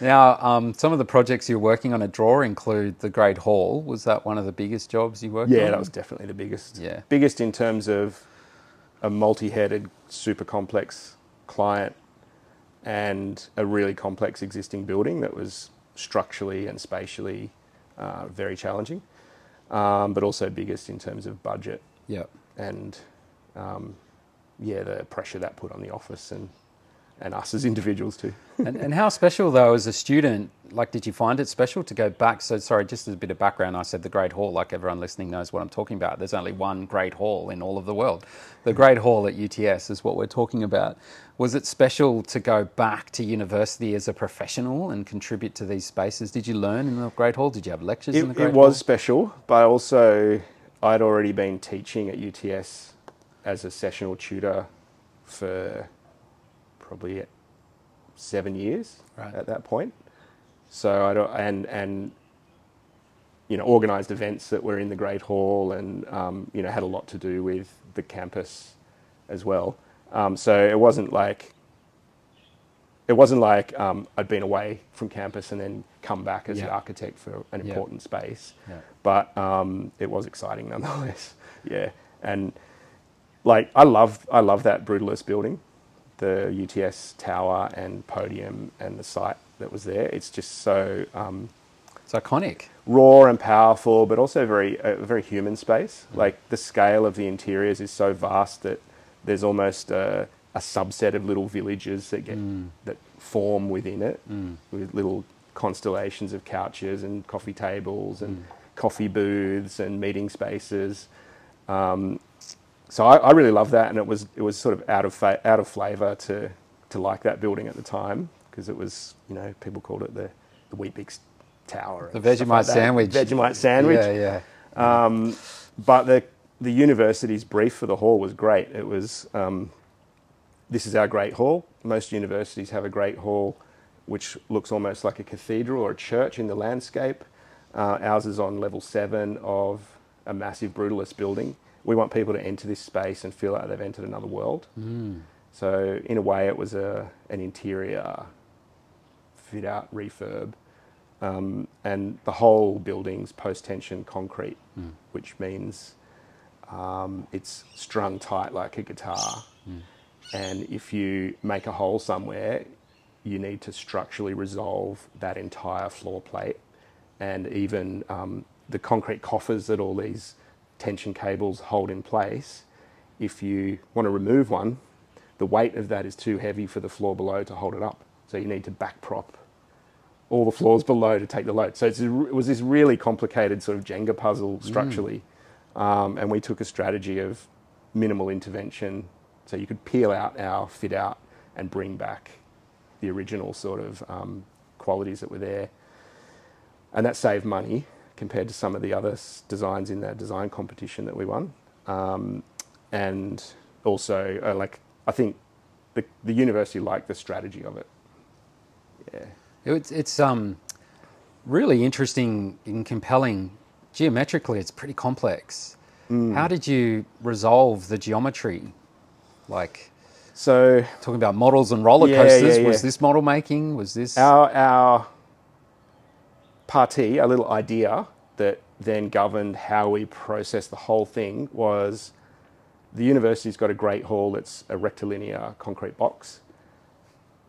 Now, um, some of the projects you're working on at Draw include the Great Hall. Was that one of the biggest jobs you worked on? Yeah, that was definitely the biggest. Yeah. Biggest in terms of a multi-headed, super complex client and a really complex existing building that was structurally and spatially uh, very challenging, um, but also biggest in terms of budget Yep. And um, yeah, the pressure that put on the office and and us as individuals too. *laughs* and, and how special though as a student like did you find it special to go back? So sorry just as a bit of background i said the great hall like everyone listening knows what i'm talking about. There's only one great hall in all of the world. The great hall at uts is what we're talking about. Was it special to go back to university as a professional and contribute to these spaces? Did you learn in the great hall? Did you have lectures in the It, great it was hall? special, but also I'd already been teaching at UTS as a sessional tutor for probably seven years Right. at that point. So I and and you know organised events that were in the Great Hall and um, you know had a lot to do with the campus as well. Um, so it wasn't like it wasn't like um, I'd been away from campus and then come back as the architect for an Yeah. important space. Yeah. But um, it was exciting nonetheless. *laughs* yeah, and like I love I love that brutalist building, the UTS tower and podium and the site that was there. It's just so um, it's iconic raw and powerful, but also very a very human space. Like the scale of the interiors is so vast that there's almost a, a subset of little villages that get that form within it, with little constellations of couches and coffee tables and coffee booths and meeting spaces. Um, so I, I really love that, and it was it was sort of out of fa- out of flavour to to like that building at the time because it was you know people called it the the Weet-Bix Tower, The Vegemite like sandwich. Vegemite sandwich. yeah yeah Um, but the the university's brief for the hall was great. It was um, this is our great hall. Most universities have a great hall, which looks almost like a cathedral or a church in the landscape. Uh, ours is on level seven of a massive brutalist building. We want people to enter this space and feel like they've entered another world. So in a way, it was a an interior fit out refurb, um, and the whole building's post tension concrete, which means um, it's strung tight like a guitar. And if you make a hole somewhere, you need to structurally resolve that entire floor plate, and even um, the concrete coffers that all these tension cables hold in place. If you want to remove one, the weight of that is too heavy for the floor below to hold it up. So you need to back prop all the floors below to take the load. So it's it was this really complicated sort of Jenga puzzle structurally. Um, and we took a strategy of minimal intervention. So you could peel out our fit out and bring back the original sort of um, qualities that were there. And that saved money compared to some of the other designs in that design competition that we won. Um, and also, uh, like, I think the, the university liked the strategy of it. Yeah. It's, it's um, really interesting and compelling. Geometrically, it's pretty complex. Mm. How did you resolve the geometry? Like So talking about models and roller Yeah, coasters, yeah, was this model making? Was this? our our party, our little idea that then governed how we processed the whole thing was the university's got a great hall that's a rectilinear concrete box.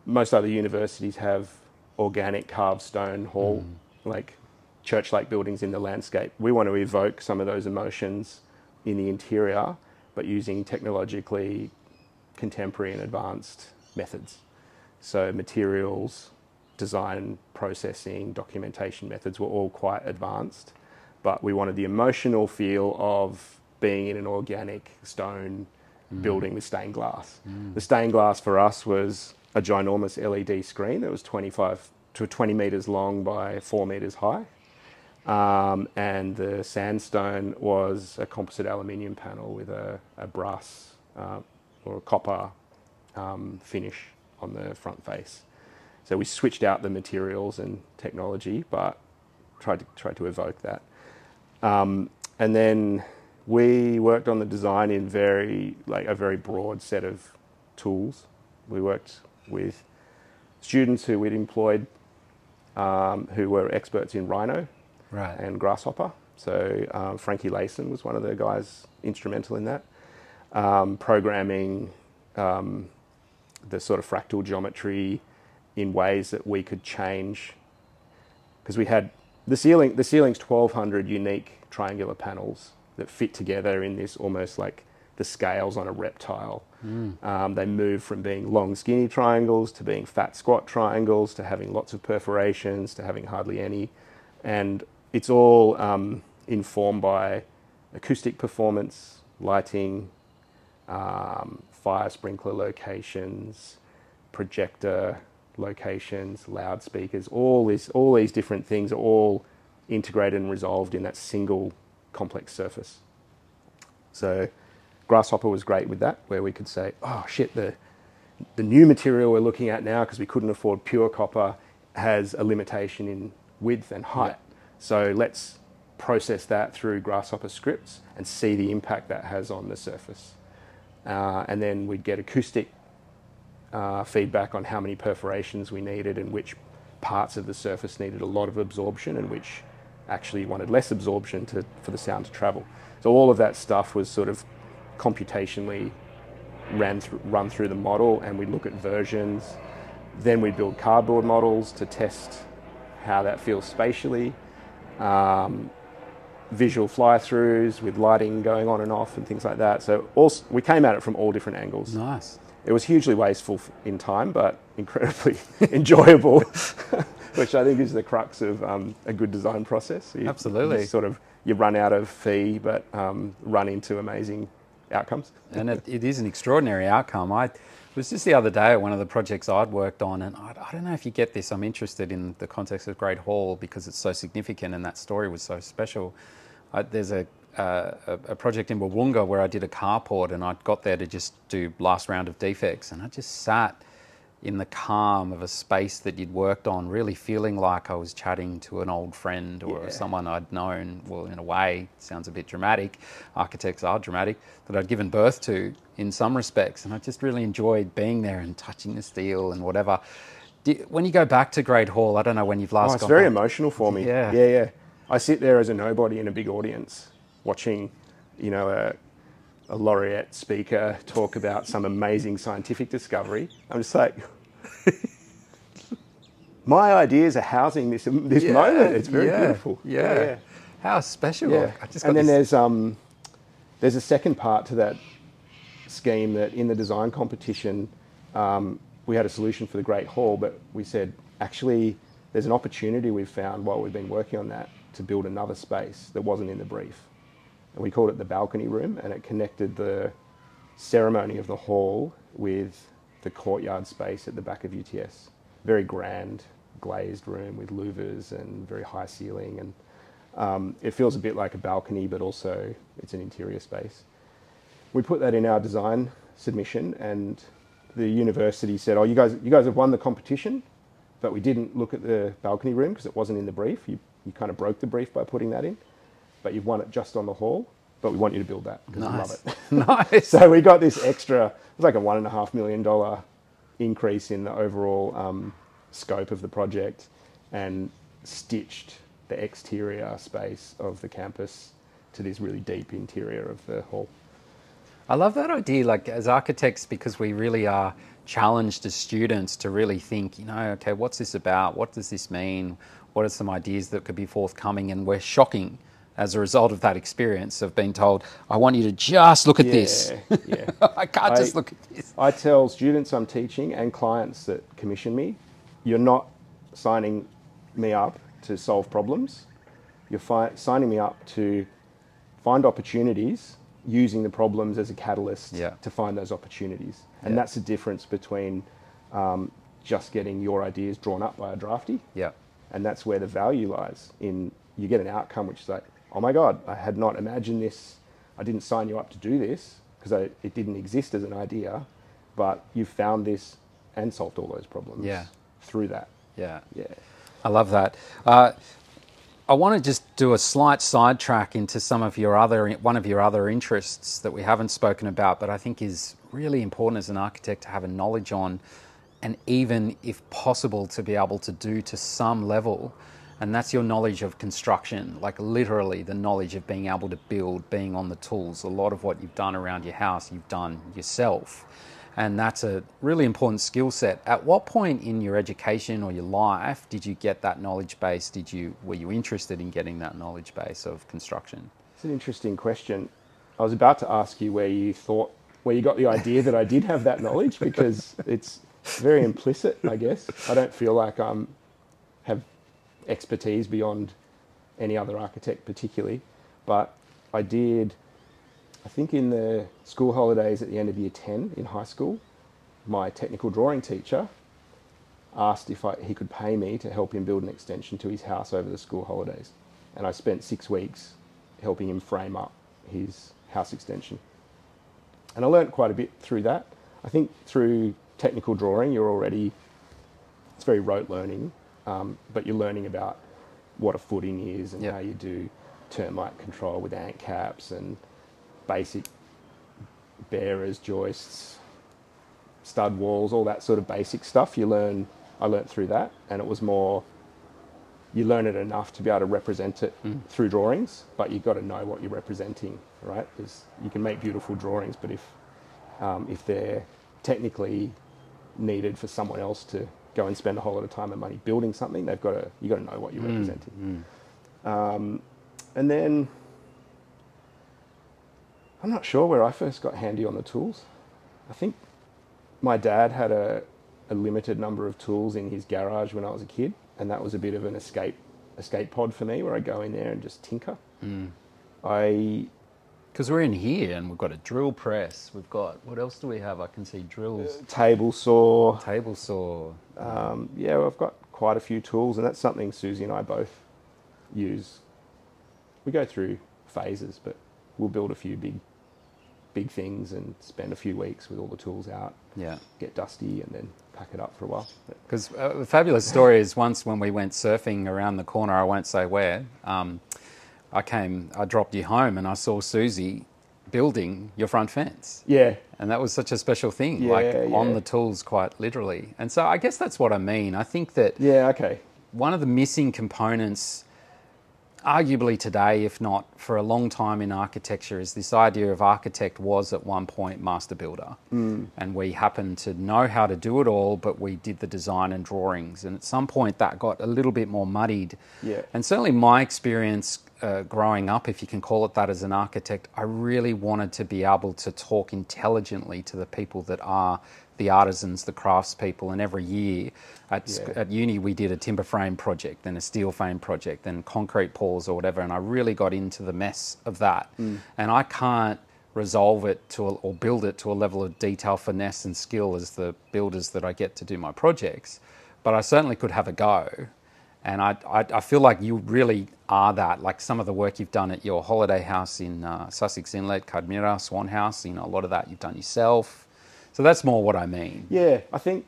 Most other universities have organic carved stone hall, hmm. like church-like buildings in the landscape. We want to evoke some of those emotions in the interior, but using technologically contemporary and advanced methods. So materials, design, processing, documentation methods were all quite advanced, but we wanted the emotional feel of being in an organic stone building with stained glass. The stained glass for us was a ginormous LED screen that was 25 to 20 meters long by four meters high. Um, and the sandstone was a composite aluminium panel with a, a brass uh, or a copper um, finish on the front face. So we switched out the materials and technology, but tried to tried to evoke that. Um, and then we worked on the design in very like a very broad set of tools. We worked with students who we'd employed um, who were experts in Rhino Right. and Grasshopper. So um, Frankie Layson was one of the guys instrumental in that. Um, programming um, the sort of fractal geometry in ways that we could change because we had the ceiling. The ceiling's 1,200 unique triangular panels that fit together in this almost like the scales on a reptile. Um, they move from being long, skinny triangles to being fat, squat triangles to having lots of perforations to having hardly any, and it's all um, informed by acoustic performance, lighting, um, fire sprinkler locations, projector locations, loudspeakers. All this, all these different things are all integrated and resolved in that single complex surface. So, Grasshopper was great with that, where we could say, "Oh shit, the the new material we're looking at now, because we couldn't afford pure copper, has a limitation in width and height. So let's process that through Grasshopper scripts and see the impact that has on the surface. Uh, and then we'd get acoustic uh, feedback on how many perforations we needed and which parts of the surface needed a lot of absorption and which actually wanted less absorption to, for the sound to travel. So all of that stuff was sort of computationally ran through, run through the model and we'd look at versions. Then we'd build cardboard models to test how that feels spatially. Um, visual fly-throughs with lighting going on and off and things like that. So also, we came at it from all different angles. Nice. It was hugely wasteful in time, but *laughs* incredibly *laughs* enjoyable, *laughs* which I think is the crux of um, a good design process. You, Absolutely. you sort of you run out of fee, but um, run into amazing outcomes. and it, it is an extraordinary outcome. I it was just the other day at one of the projects I'd worked on, and I, I don't know if you get this. I'm interested in the context of Great Hall because it's so significant and that story was so special. I, there's a, uh, a project in Wahroonga where I did a carport, and I got there to just do last round of defects, and I just sat in the calm of a space that you'd worked on, really feeling like I was chatting to an old friend or Yeah. someone I'd known. Well, in a way, sounds a bit dramatic. Architects are dramatic that I'd given birth to in some respects, and I just really enjoyed being there and touching the steel and whatever. When you go back to Great Hall, I don't know when you've last. Oh, it's very back. emotional for me. Yeah. yeah, yeah. I sit there as a nobody in a big audience, watching, you know, a, a laureate speaker talk about some amazing scientific discovery. I'm just like, *laughs* my ideas are housing this this Yeah, moment. It's very yeah, beautiful. Yeah. How special! yeah. I just got and then this- there's um, there's a second part to that scheme that in the design competition, um, we had a solution for the Great Hall, but we said actually there's an opportunity we've found while we've been working on that to build another space that wasn't in the brief, and we called it the balcony room, and it connected the ceremony of the hall with the courtyard space at the back of UTS. Very grand, glazed room with louvers and very high ceiling, and um, it feels a bit like a balcony, but also it's an interior space. We put that in our design submission, and the university said, "Oh, you guys, you guys have won the competition, but we didn't look at the balcony room because it wasn't in the brief. You, you kind of broke the brief by putting that in, but you've won it just on the hall. But we want you to build that because we love it." *laughs* *laughs* nice. so we got this extra, it was like a one and a half million dollar increase in the overall um, scope of the project and stitched the exterior space of the campus to this really deep interior of the hall. I love that idea, like as architects, because we really are challenged as students to really think, you know, okay, what's this about? What does this mean? What are some ideas that could be forthcoming? And we're shocking as a result of that experience of being told, I want you to just look at this. Yeah. *laughs* I can't just look at this. I tell students I'm teaching and clients that commission me, you're not signing me up to solve problems. You're fi- signing me up to find opportunities using the problems as a catalyst Yeah. to find those opportunities. And Yeah. that's the difference between um, just getting your ideas drawn up by a drafty. Yeah. And that's where the value lies in you get an outcome which is like, oh my God, I had not imagined this. I didn't sign you up to do this because it didn't exist as an idea, but you found this and solved all those problems Yeah. through that. Yeah. Yeah. I love that. Uh, I want to just do a slight sidetrack into some of your other one of your other interests that we haven't spoken about, but I think is really important as an architect to have a knowledge on, and even if possible to be able to do to some level, and that's your knowledge of construction, like literally the knowledge of being able to build, being on the tools. A lot of what you've done around your house, you've done yourself and that's a really important skill set. At what point in your education or your life did you get that knowledge base? Did you were you interested in getting that knowledge base of construction? It's an interesting question. I was about to ask you where you thought where you got the idea that I did have that knowledge because it's very implicit, I guess. I don't feel like I'm expertise beyond any other architect particularly, but I did I think in the school holidays at the end of year 10 in high school, my technical drawing teacher asked if I, he could pay me to help him build an extension to his house over the school holidays. And I spent six weeks helping him frame up his house extension. And I learned quite a bit through that. I think through technical drawing, you're already, it's very rote learning, um, but you're learning about what a footing is and Yep. how you do termite control with ant caps and basic bearers, joists, stud walls, all that sort of basic stuff. You learn. I learnt through that, and it was more. You learn it enough to be able to represent it through drawings, but you've got to know what you're representing, right? Because you can make beautiful drawings, but if um, if they're technically needed for someone else to go and spend a whole lot of time and money building something, they've got to you got to know what you're mm, representing. Mm. Um, and then I'm not sure where I first got handy on the tools. I think my dad had a, a limited number of tools in his garage when I was a kid, and that was a bit of an escape escape pod for me, where I go in there and just tinker. Mm. I Because we're in here and we've got a drill press. We've got what else do we have? I can see drills, table saw. table saw. Um, yeah, I've got quite a few tools, and that's something Susie and I both use. We go through phases, but we'll build a few big, big things and spend a few weeks with all the tools out, Yeah. get dusty, and then pack it up for a while. Because uh, the fabulous story is once when we went surfing around the corner, I won't say where, um, I came, I dropped you home and I saw Susie building your front fence. yeah, And that was such a special thing, Yeah, like on the tools quite literally. And so I guess that's what I mean. I think that yeah, okay, one of the missing components, arguably today, if not for a long time in architecture, is this idea of architect was at one point master builder. Mm. And we happened to know how to do it all, but we did the design and drawings. And at some point, that got a little bit more muddied. Yeah. And certainly, my experience uh, growing up, if you can call it that as an architect, I really wanted to be able to talk intelligently to the people that are the artisans, the craftspeople. And every year at, Yeah. at uni, we did a timber frame project, then a steel frame project, then concrete pours or whatever. And I really got into the mess of that. And I can't resolve it to a, or build it to a level of detail, finesse, and skill as the builders that I get to do my projects. But I certainly could have a go. And I, I, I feel like you really are that. Like some of the work you've done at your holiday house in uh, Sussex Inlet, Cadmira, Swan House, you know, a lot of that you've done yourself. So that's more what I mean. yeah. I think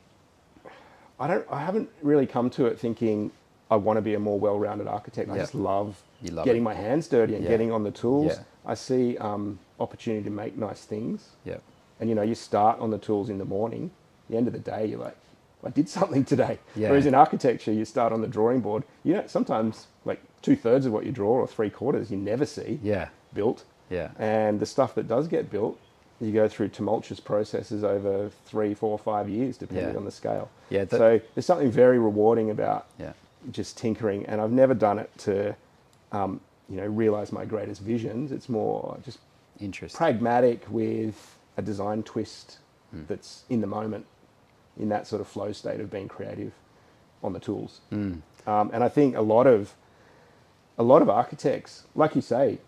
I don't. I haven't really come to it thinking I want to be a more well-rounded architect. I just love, love getting it. my hands dirty and Yeah. getting on the tools. Yeah. I see um, opportunity to make nice things. Yeah. And you know, you start on the tools in the morning. At the end of the day, you're like, I did something today. Yeah. Whereas in architecture, you start on the drawing board. You know, sometimes like two thirds of what you draw or three quarters you never see Yeah. built. Yeah. And the stuff that does get built, you go through tumultuous processes over three, four, five years, depending Yeah. on the scale. Yeah, that- so there's something very rewarding about Yeah. just tinkering, and I've never done it to, um, you know, realize my greatest visions. It's more just Interesting. pragmatic with a design twist Hmm. that's in the moment, in that sort of flow state of being creative on the tools. Hmm. Um, and I think a lot of a lot of architects, like you say,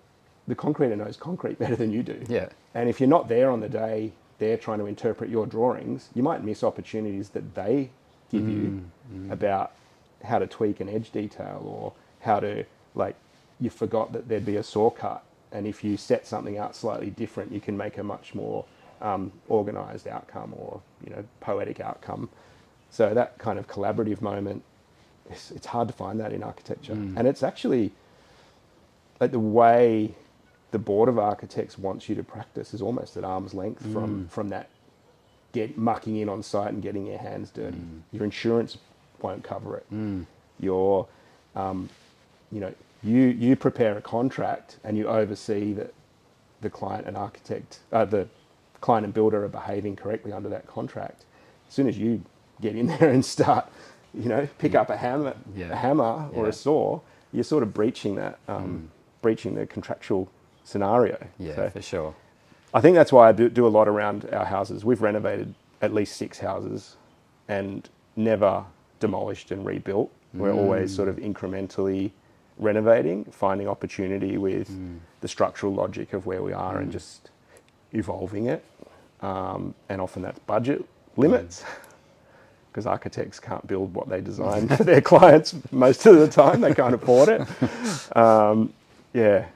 the concreter knows concrete better than you do. Yeah. And if you're not there on the day, they're trying to interpret your drawings, you might miss opportunities that they give you about how to tweak an edge detail or how to like you forgot that there'd be a saw cut and if you set something out slightly different you can make a much more um, organized outcome or you know poetic outcome. So that kind of collaborative moment it's, it's hard to find that in architecture. And it's actually like the way the board of architects wants you to practice is almost at arm's length from from that get mucking in on site and getting your hands dirty. Your insurance won't cover it. Your, um, you know, you you prepare a contract and you oversee that the client and architect, uh, the client and builder are behaving correctly under that contract. As soon as you get in *laughs* there and start, you know, pick up a hammer, Yeah. a hammer or Yeah. a saw, you're sort of breaching that, um, mm. breaching the contractual scenario. Yeah, So- for sure. I think that's why I do, do a lot around our houses. We've renovated at least six houses and never demolished and rebuilt. We're always sort of mm. incrementally renovating, finding opportunity with mm. the structural logic of where we are and just evolving it. Um, and often that's budget limits *laughs* because architects can't build what they design for their *laughs* clients most of the time. They can't afford it. *laughs* Um, yeah.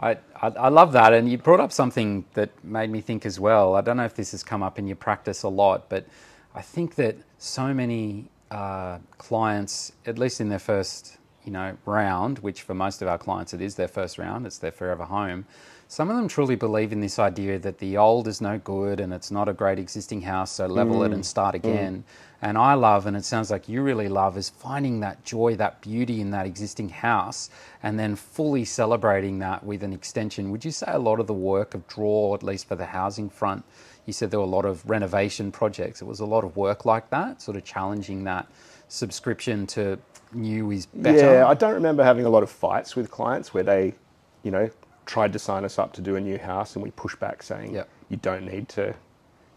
I, I, I love that. And you brought up something that made me think as well. I don't know if this has come up in your practice a lot, but I think that so many uh, clients, at least in their first you know round, which for most of our clients it is their first round, it's their forever home. Some of them truly believe in this idea that the old is no good and it's not a great existing house, so level it and mm. start mm. again. And I love, and it sounds like you really love, is finding that joy, that beauty in that existing house, and then fully celebrating that with an extension. Would you say a lot of the work of Draw, at least for the housing front, you said there were a lot of renovation projects. It was a lot of work like that, sort of challenging that subscription to new is better. Yeah, I don't remember having a lot of fights with clients where they, you know, tried to sign us up to do a new house and we pushed back saying Yep. you don't need to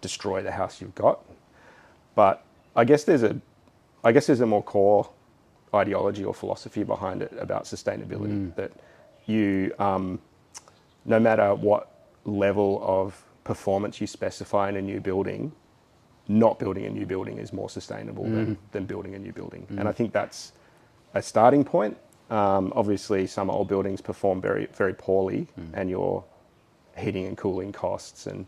destroy the house you've got. But I guess there's a, I guess there's a more core ideology or philosophy behind it about sustainability mm. that you, um, no matter what level of performance you specify in a new building, not building a new building is more sustainable than, mm. than building a new building. And mm. I think that's a starting point. Um, obviously, some old buildings perform very, very poorly, and your heating and cooling costs and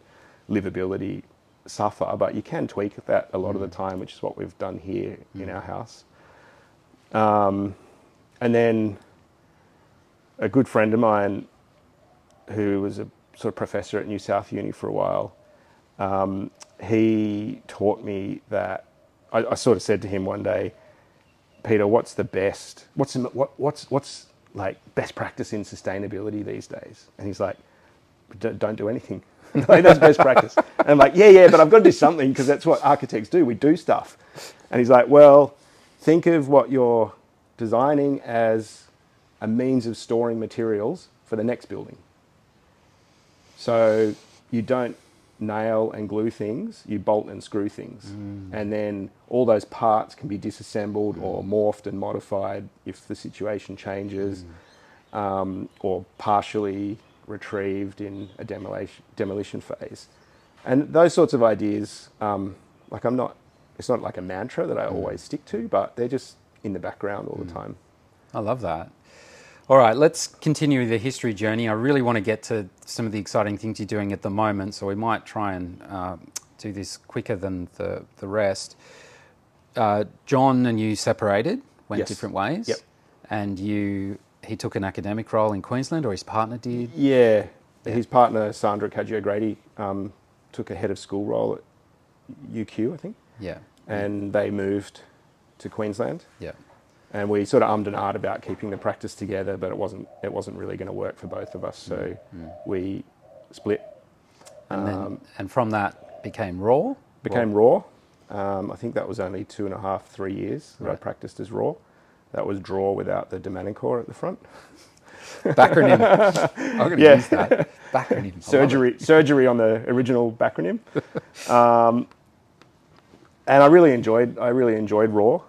livability suffer. But you can tweak that a lot of the time, which is what we've done here in our house. Um, and then a good friend of mine, who was a sort of professor at New South Uni for a while, um, he taught me that I, I sort of said to him one day, Peter, what's the best? What's what, what's what's like best practice in sustainability these days? And he's like, "D- don't do anything. *laughs* like, that's best practice. And I'm like, yeah, yeah, but I've got to do something because that's what architects do. We do stuff. And he's like, well, think of what you're designing as a means of storing materials for the next building. So you don't nail and glue things, you bolt and screw things. Mm. And then all those parts can be disassembled or mm. morphed and modified if the situation changes, mm. um, or partially retrieved in a demolition, demolition phase. And those sorts of ideas, um, like I'm not, it's not like a mantra that I always stick to, but they're just in the background all the time. I love that. All right, let's continue the history journey. I really want to get to some of the exciting things you're doing at the moment, so we might try and uh, do this quicker than the, the rest. Uh, John and you separated, went Yes. different ways, Yep. and you he took an academic role in Queensland, or his partner did. Yeah, his partner Sandra Kaji-O'Grady um, took a head of school role at UQ, I think, Yeah, and they moved to Queensland. yeah, And we sort of ummed and ahed about keeping the practice together, but it wasn't it wasn't really going to work for both of us, so we split. and then and from that became Raw. Became Raw. Um, I think that was only two and a half, three years that I practiced as Raw. That was draw without the De Manincor at the front. Backronym. *laughs* I'm going to Yeah. use that. Backronym. I love it. surgery surgery on the original backronym. Um, and I really enjoyed I really enjoyed Raw.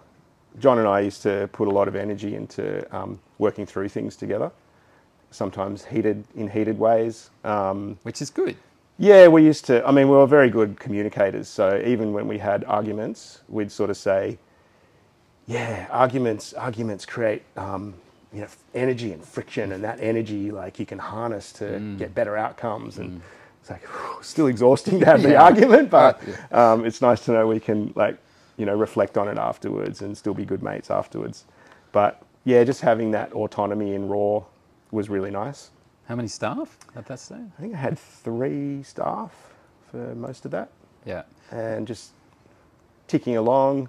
John and I used to put a lot of energy into um, working through things together. Sometimes heated in heated ways. Um, Which is good. yeah, we used to. I mean, we were very good communicators. So even when we had arguments, we'd sort of say, yeah, arguments arguments create um, you know energy and friction, and that energy like you can harness to Mm. get better outcomes. And it's like whew, still exhausting to have the *laughs* argument, but *laughs* um, it's nice to know we can like you know reflect on it afterwards and still be good mates afterwards. But yeah, just having that autonomy in Raw was really nice. How many staff at that stage? I think I had three staff for most of that, Yeah. and just ticking along.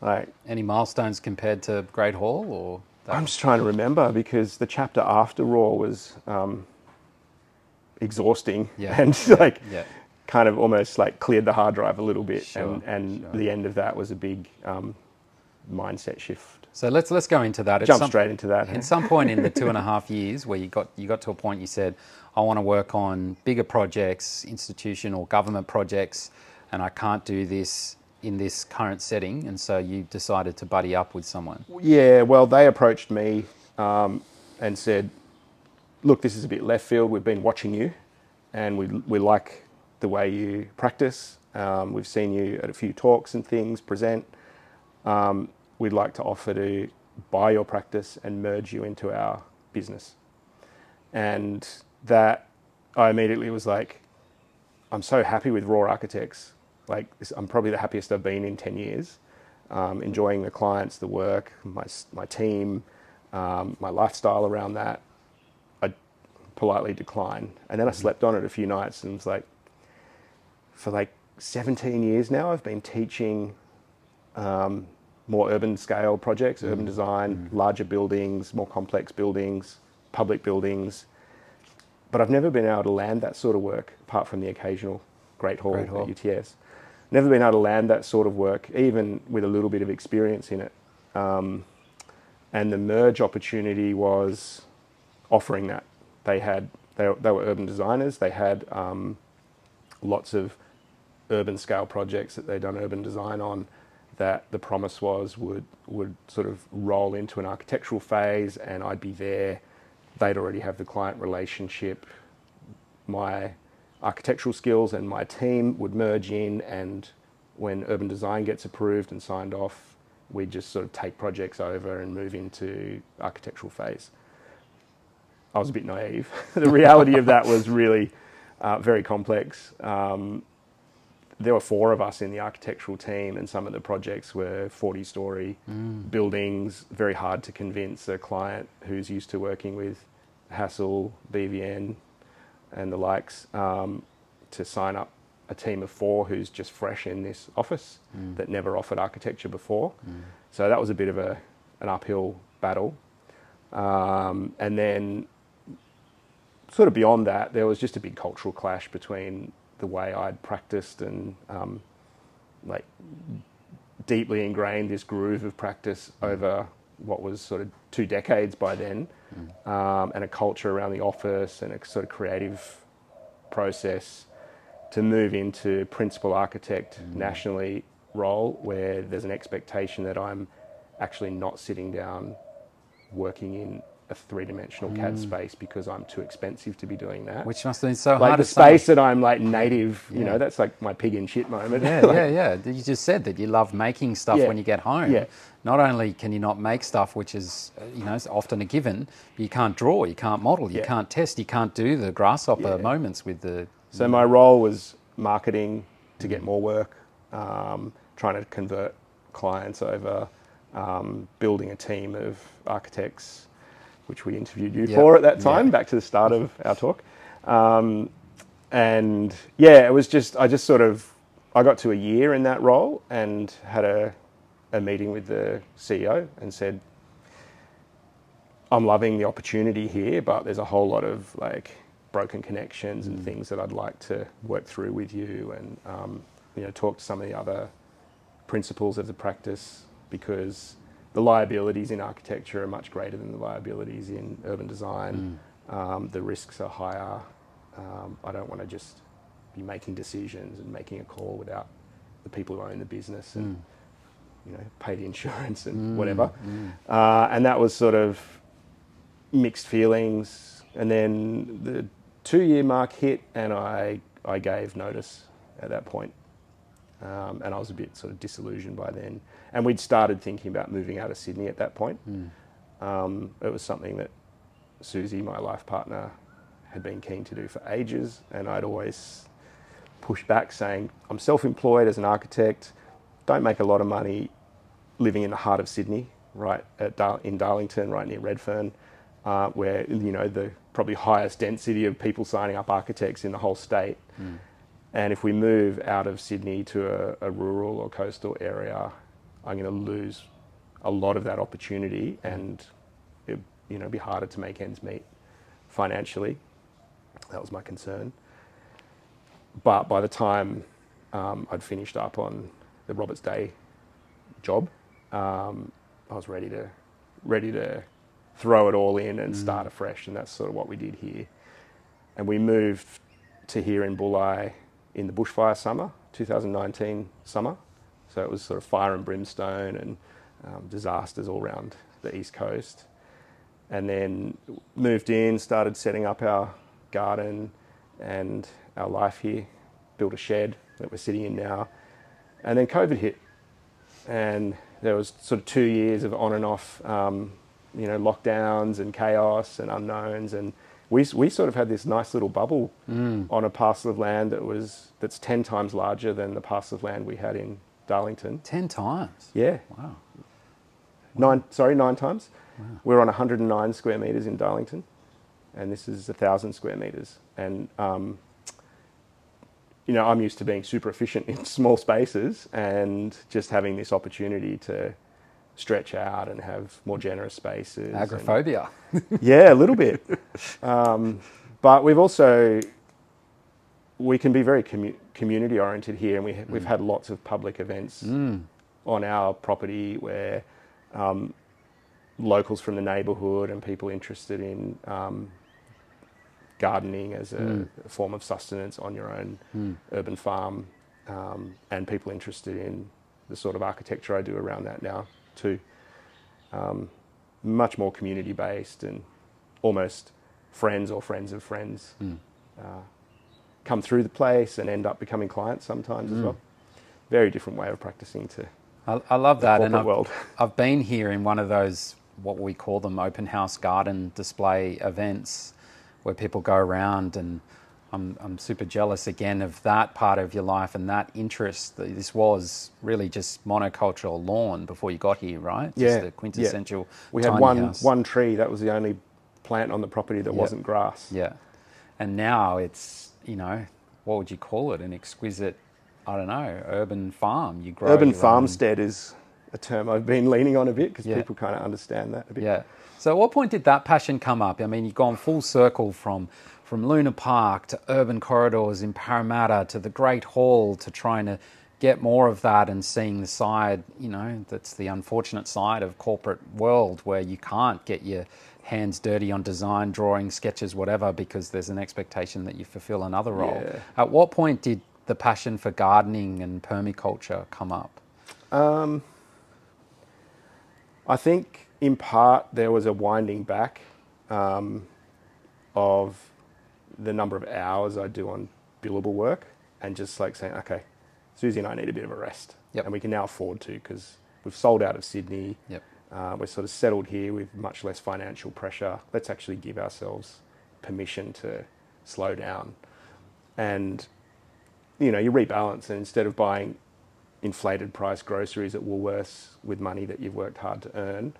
Like Any milestones compared to Great Hall or? I'm just trying to remember because the chapter after Raw was um, exhausting Yeah. *laughs* and like yeah. Kind of almost like cleared the hard drive a little bit, Sure, and, and sure. the end of that was a big um, mindset shift. So let's let's go into that. At Jump some- straight into that. At some point in the *laughs* two and a half years, where you got you got to a point, you said, "I want to work on bigger projects, institutional government projects, and I can't do this in this current setting." And so you decided to buddy up with someone. Yeah, well, they approached me um, and said, "Look, this is a bit left field. We've been watching you, and we we like the way you practice. Um, we've seen you at a few talks and things present. Um, we'd like to offer to buy your practice and merge you into our business." And that I immediately was like, "I'm so happy with Raw Architects. Like, I'm probably the happiest I've been in ten years." um, enjoying the clients, the work, my, my team, um, my lifestyle around that, I politely declined. And then I slept on it a few nights and was like, for like 17 years now, I've been teaching um, more urban scale projects, urban design, larger buildings, more complex buildings, public buildings. But I've never been able to land that sort of work apart from the occasional Great Hall, Great Hall. at UTS. Never been able to land that sort of work, even with a little bit of experience in it. Um, and the merge opportunity was offering that. They had they, they were urban designers. They had um, lots of urban scale projects that they'd done urban design on. That the promise was would would sort of roll into an architectural phase, and I'd be there. They'd already have the client relationship. My architectural skills and my team would merge in, and when urban design gets approved and signed off, we just sort of take projects over and move into architectural phase. I was a bit naive. *laughs* the reality of that was really uh, very complex. Um, there were four of us in the architectural team, and some of the projects were 40 story buildings, very hard to convince a client who's used to working with Hassell, BVN, and the likes um, to sign up a team of four who's just fresh in this office that never offered architecture before. So that was a bit of a, an uphill battle. Um, and then, sort of beyond that, there was just a big cultural clash between the way I'd practiced and um, like deeply ingrained this groove of practice over what was sort of two decades by then, um, and a culture around the office and a sort of creative process to move into principal architect nationally role where there's an expectation that I'm actually not sitting down working in a three-dimensional CAD space because I'm too expensive to be doing that. Which must have been so like hard the as someone- space that I'm like native, you Yeah. know, that's like my pig in shit moment. Yeah, *laughs* Like, yeah, yeah. You just said that you love making stuff Yeah. when you get home. Yeah. Not only can you not make stuff, which is uh, you know often a given, but you can't draw, you can't model, you Yeah. can't test, you can't do the grasshopper moments with the. So my role was marketing to get more work, um, trying to convert clients over, um, building a team of architects, which we interviewed you Yeah. for at that time, back to the start of our talk. Um, and yeah, it was just I just sort of I got to a year in that role and had a a meeting with the CEO and said, I'm loving the opportunity here, but there's a whole lot of like broken connections and things that I'd like to work through with you and um, you know talk to some of the other principles of the practice because the liabilities in architecture are much greater than the liabilities in urban design. Um, the risks are higher. Um, I don't want to just be making decisions and making a call without the people who own the business and you know pay the insurance and whatever. Uh, and that was sort of mixed feelings. And then the two year mark hit, and I I gave notice at that point. um, and I was a bit sort of disillusioned by then. And we'd started thinking about moving out of Sydney at that point. Um, it was something that Susie, my life partner, had been keen to do for ages, and I'd always pushed back, saying, "I'm self-employed as an architect, don't make a lot of money living in the heart of Sydney, right at Dar- in Darlington, right near Redfern, uh, where you know the probably highest density of people signing up architects in the whole state." And if we move out of Sydney to a, a rural or coastal area, I'm going to lose a lot of that opportunity, and it you know be harder to make ends meet financially. That was my concern. But by the time um, I'd finished up on the Roberts Day job, um, I was ready to ready to throw it all in and start afresh, and that's sort of what we did here. And we moved to here in Bulli in the bushfire summer, 2019 summer. So it was sort of fire and brimstone and um, disasters all around the east coast. And then moved in, started setting up our garden and our life here, built a shed that we're sitting in now. And then COVID hit, and there was sort of two years of on and off, um, you know, lockdowns and chaos and unknowns. And we, we sort of had this nice little bubble on a parcel of land that was that's ten times larger than the parcel of land we had in Darlington. Ten times. Yeah, Wow. nine. Sorry, nine times. We're on 109 square meters in Darlington, and this is a thousand square meters. And um, you know, I'm used to being super efficient in *laughs* small spaces, and just having this opportunity to stretch out and have more generous spaces. and- Agoraphobia. *laughs* yeah, a little bit. Um, but we've also we can be very commu- community oriented here, and we ha- we've had lots of public events on our property where um, locals from the neighbourhood and people interested in um, gardening as a, a form of sustenance on your own urban farm, um, and people interested in the sort of architecture I do around that now too. Much more community based and almost friends or friends of friends uh, come through the place and end up becoming clients sometimes as mm. well. Very different way of practicing to I, I love that, and I've, world. *laughs* I've been here in one of those what we call them open house garden display events, where people go around, and I'm I'm super jealous again of that part of your life and that interest. This was really just monocultural lawn before you got here, right? Yeah, just the quintessential. We had one house. one tree that was the only plant on the property that Yeah. wasn't grass. Yeah. And now it's, you know, what would you call it? An exquisite, I don't know, urban farm. You grow Urban your own- farmstead is a term I've been *laughs* leaning on a bit because Yeah. people kind of understand that a bit. Yeah. So at what point did that passion come up? I mean, you've gone full circle from from Luna Park to urban corridors in Parramatta to the Great Hall to trying to get more of that and seeing the side, you know, that's the unfortunate side of corporate world where you can't get your hands dirty on design, drawing, sketches, whatever, because there's an expectation that you fulfill another role. Yeah. At what point did the passion for gardening and permaculture come up? I think in part there was a winding back um, of the number of hours I do on billable work and just like saying, okay, Susie and I need a bit of a rest. Yep. And we can now afford to because we've sold out of Sydney. Yep. Uh, we're sort of settled here with much less financial pressure. Let's actually give ourselves permission to slow down. And, you know, you rebalance and instead of buying inflated price groceries at Woolworths with money that you've worked hard to earn,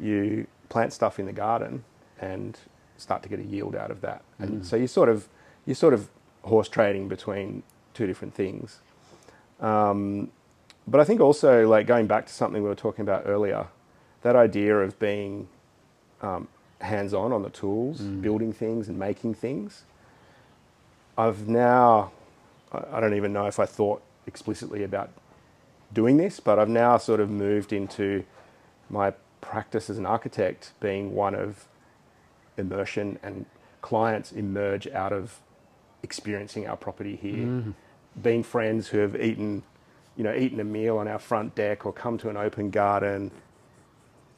you plant stuff in the garden and start to get a yield out of that. And so you sort of you sort of horse trading between two different things. Um, but I think also like going back to something we were talking about earlier, that idea of being um, hands-on on the tools, building things and making things. I've now, I I don't even know if I thought explicitly about doing this, but I've now sort of moved into my practice as an architect being one of immersion and clients emerge out of experiencing our property here, being friends who have eaten, you know, eaten a meal on our front deck or come to an open garden.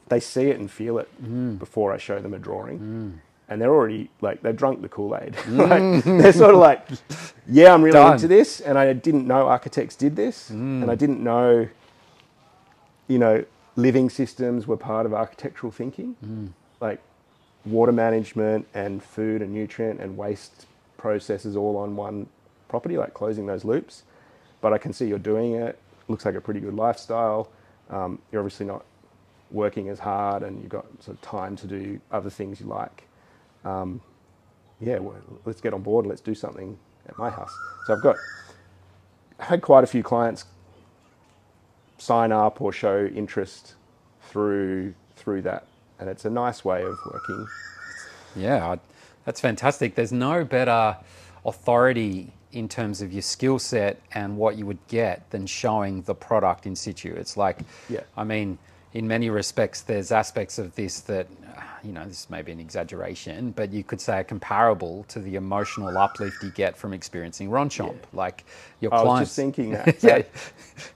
They see it and feel it mm. before I show them a drawing. Mm. and they're already like they've drunk the Kool Aid. *laughs* Mm. like, they're sort of like, yeah, I'm really Done. into this, and I didn't know architects did this, and I didn't know, you know, living systems were part of architectural thinking, like water management and food and nutrient and waste processes all on one property, like closing those loops. But I can see you're doing it. Looks like a pretty good lifestyle. Um, you're obviously not working as hard, and you've got sort of time to do other things you like. Um, yeah, well, let's get on board. and Let's do something at my house. So I've got had quite a few clients sign up or show interest through through that, and it's a nice way of working. Yeah, that's fantastic. There's no better authority in terms of your skill set and what you would get than showing the product in situ. It's like, Yeah. I mean, in many respects, there's aspects of this that, uh, you know, this may be an exaggeration, but you could say are comparable to the emotional uplift you get from experiencing Ronchamp. Like your I was clients. just thinking *laughs* that, yeah.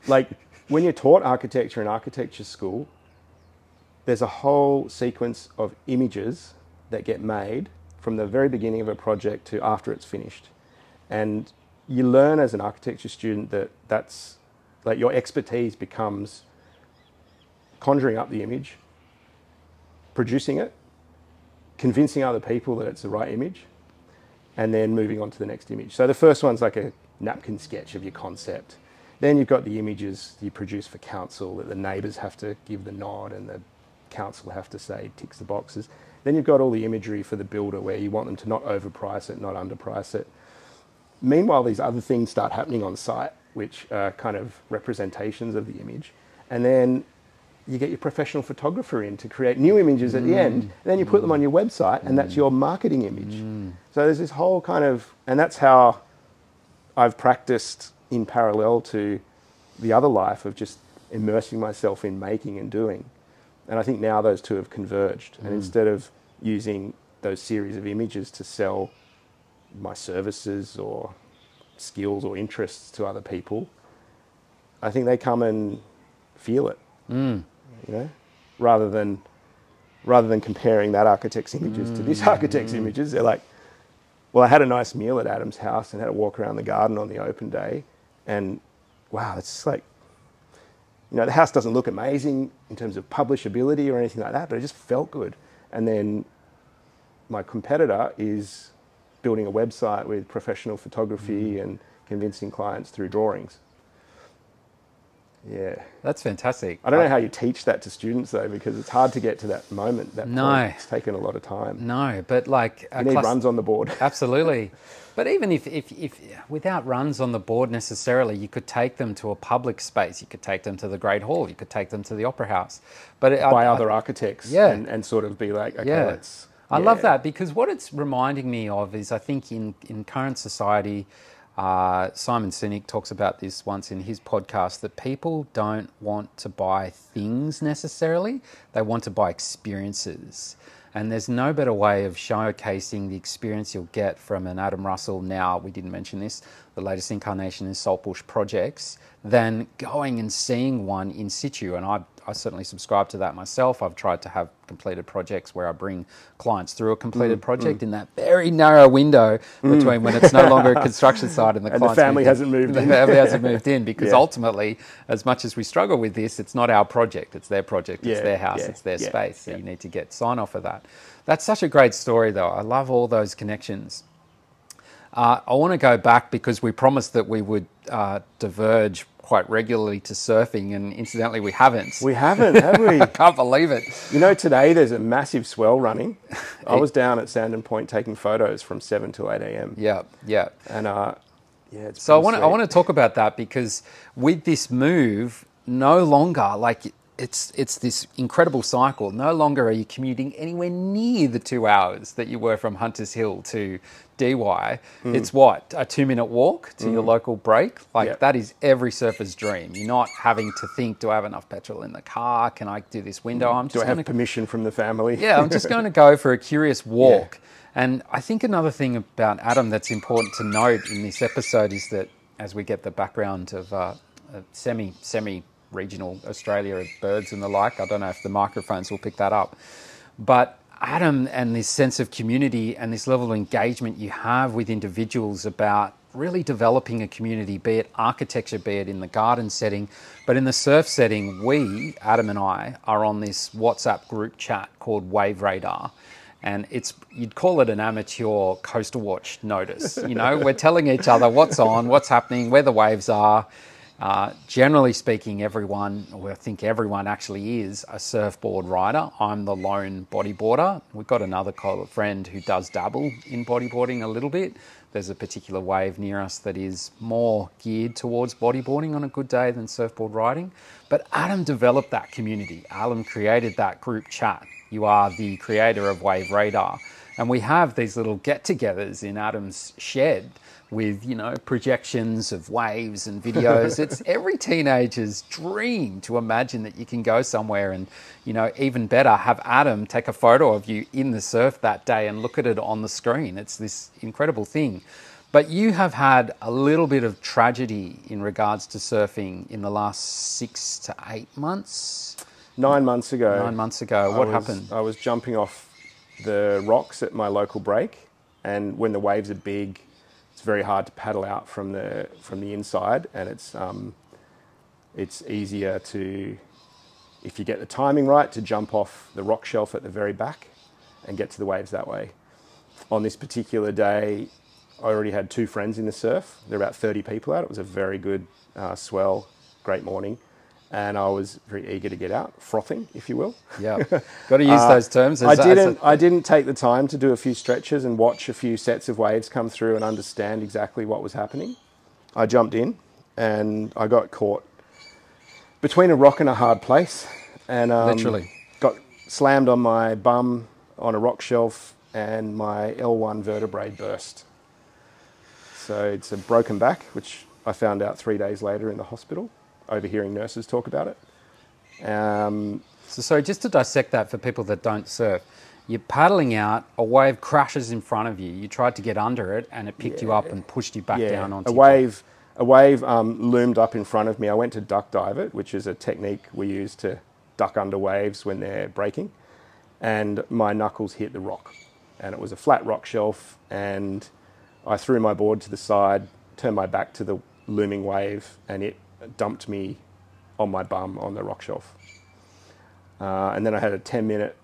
like when you're taught architecture in architecture school, there's a whole sequence of images that get made from the very beginning of a project to after it's finished. And you learn as an architecture student that that's like your expertise becomes conjuring up the image, producing it, convincing other people that it's the right image, and then moving on to the next image. So the first one's like a napkin sketch of your concept. Then you've got the images you produce for council that the neighbours have to give the nod and the council have to say ticks the boxes. Then you've got all the imagery for the builder where you want them to not overprice it, not underprice it. Meanwhile, these other things start happening on site, which are kind of representations of the image. And then you get your professional photographer in to create new images at the end, and then you put them on your website, and that's mm. your marketing image. Mm. So there's this whole kind of, and that's how I've practiced in parallel to the other life of just immersing myself in making and doing. And I think now those two have converged. And instead of using those series of images to sell my services or skills or interests to other people, I think they come and feel it. You know, rather than rather than comparing that architect's images to this mm. architect's images, they're like, well, I had a nice meal at Adam's house and had a walk around the garden on the open day, and wow, it's like, you know, the house doesn't look amazing in terms of publishability or anything like that, but it just felt good. And then my competitor is building a website with professional photography mm-hmm. and convincing clients through drawings. Yeah. That's fantastic. I don't know how you teach that to students though, because it's hard to get to that moment. That No. point. it's taken a lot of time. No, but like You need class- runs on the board. *laughs* Absolutely. But even if, if, if without runs on the board necessarily, you could take them to a public space. You could take them to the Great Hall. You could take them to the Opera House. But it- by I- other architects, Yeah. and, and sort of be like, okay, yeah. let's. I love that because what it's reminding me of is I think in, in current society, uh, Simon Sinek talks about this once in his podcast that people don't want to buy things necessarily, they want to buy experiences. And there's no better way of showcasing the experience you'll get from an Adam Russell now, we didn't mention this, the latest incarnation in Saltbush projects, than going and seeing one in situ. And I, I certainly subscribe to that myself. I've tried to have completed projects where I bring clients through a completed Mm, project in that very narrow window between when it's no longer a *laughs* construction site and the, And the family moved hasn't moved in. the family hasn't moved in *laughs* because Yeah. ultimately, as much as we struggle with this, it's not our project. It's their project. It's their house. yeah, it's their yeah, space. So yeah. you need to get sign off of that. That's such a great story, though. I love all those connections. Uh, I want to go back because we promised that we would uh, diverge quite regularly to surfing, and incidentally, we haven't. We haven't, have we? *laughs* I can't believe it. you know, today there's a massive swell running. *laughs* I was down at Sandon Point taking photos from 7 till 8 a.m. Yeah, yeah. And uh, yeah, it's So I want to I want to talk about that because with this move, no longer like it's it's this incredible cycle. No longer are you commuting anywhere near the two hours that you were from Hunters Hill to DY. Hmm. It's what a two minute walk to your local break. Like Yeah. that is every surfer's dream. You're not having to think, do I have enough petrol in the car? Can I do this window? I'm Do just I have permission from the family? yeah, I'm just going *laughs* to go for a curious walk. And I think another thing about Adam that's important to note in this episode is that as we get the background of uh, semi semi regional Australia birds and the like, I don't know if the microphones will pick that up, but Adam and this sense of community and this level of engagement you have with individuals about really developing a community, be it architecture, be it in the garden setting, but in the surf setting, we, Adam and I, are on this WhatsApp group chat called Wave Radar. And it's you'd call it an amateur coastal watch notice. You know, we're telling each other what's on, what's happening, where the waves are, uh, generally speaking, everyone, or I think everyone actually is a surfboard rider. I'm the lone bodyboarder. We've got another friend who does dabble in bodyboarding a little bit. There's a particular wave near us that is more geared towards bodyboarding on a good day than surfboard riding. But Adam developed that community. Adam created that group chat. You are the creator of Wave Radar. And we have these little get togethers in Adam's shed with you know projections of waves and videos. it's *laughs* every teenager's dream to imagine that you can go somewhere and you know even better have Adam take a photo of you in the surf that day and look at it on the screen. It's this incredible thing. But you have had a little bit of tragedy in regards to surfing in the last six to eight months. Nine months ago. Nine months ago. What I was, happened? I was jumping off the rocks at my local break, and when the waves are big, it's very hard to paddle out from the from the inside, and it's um, it's easier to, if you get the timing right, to jump off the rock shelf at the very back, and get to the waves that way. On this particular day, I already had two friends in the surf. There were about 30 people out. It was a very good uh, swell, great morning and I was very eager to get out, frothing, if you will. Yeah, got to use *laughs* uh, those terms. I didn't. I didn't take the time to do a few stretches and watch a few sets of waves come through and understand exactly what was happening. I jumped in, and I got caught between a rock and a hard place, and um, literally got slammed on my bum on a rock shelf, and my L1 vertebrae burst. So it's a broken back, which I found out three days later in the hospital overhearing nurses talk about it. Um, so, so just to dissect that for people that don't surf, you're paddling out, a wave crashes in front of you. You tried to get under it, and it picked yeah, you up and pushed you back yeah, down onto a wave. A wave um, loomed up in front of me. I went to duck dive it, which is a technique we use to duck under waves when they're breaking, and my knuckles hit the rock, and it was a flat rock shelf, and I threw my board to the side, turned my back to the looming wave, and it dumped me on my bum on the rock shelf. Uh, and then I had a 10 minute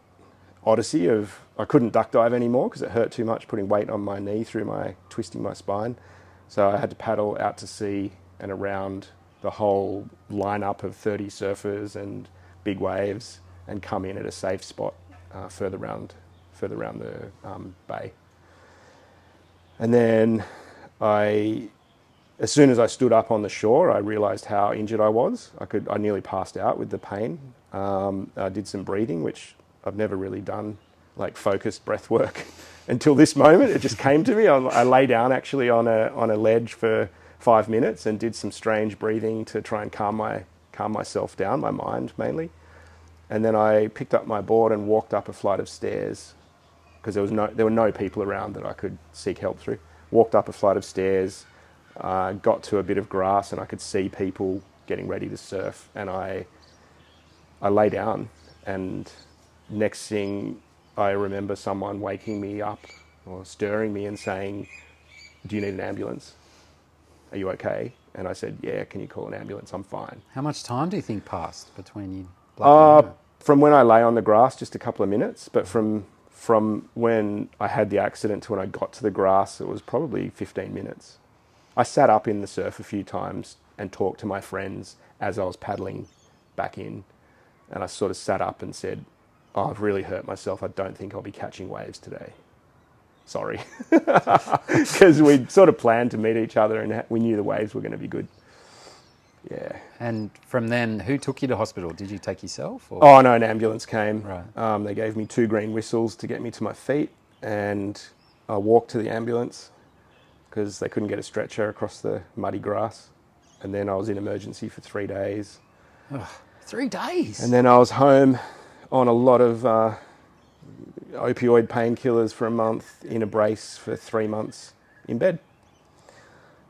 odyssey of I couldn't duck dive anymore because it hurt too much putting weight on my knee through my twisting my spine. So I had to paddle out to sea and around the whole lineup of 30 surfers and big waves and come in at a safe spot uh, further around further around the um, bay. And then I as soon as I stood up on the shore, I realised how injured I was. I could, I nearly passed out with the pain. Um, I did some breathing, which I've never really done, like focused breath work *laughs* until this moment. It just came to me. I, I lay down actually on a on a ledge for five minutes and did some strange breathing to try and calm my calm myself down, my mind mainly. And then I picked up my board and walked up a flight of stairs because there was no there were no people around that I could seek help through. Walked up a flight of stairs uh, got to a bit of grass and I could see people getting ready to surf, and I I lay down, and next thing I remember someone waking me up or stirring me and saying, "Do you need an ambulance? Are you okay?" And I said, "Yeah. Can you call an ambulance? I'm fine." How much time do you think passed between you? Uh, from when I lay on the grass, just a couple of minutes, but from from when I had the accident to when I got to the grass, it was probably 15 minutes. I sat up in the surf a few times and talked to my friends as I was paddling back in. And I sort of sat up and said, oh, I've really hurt myself. I don't think I'll be catching waves today. Sorry. *laughs* Because we'd sort of planned to meet each other and we knew the waves were going to be good. Yeah. And from then, who took you to hospital? Did you take yourself? Or? Oh, no, an ambulance came. Right. Um, they gave me two green whistles to get me to my feet and I walked to the ambulance because they couldn't get a stretcher across the muddy grass. And then I was in emergency for three days. Ugh, three days? And then I was home on a lot of uh, opioid painkillers for a month, in a brace for three months in bed,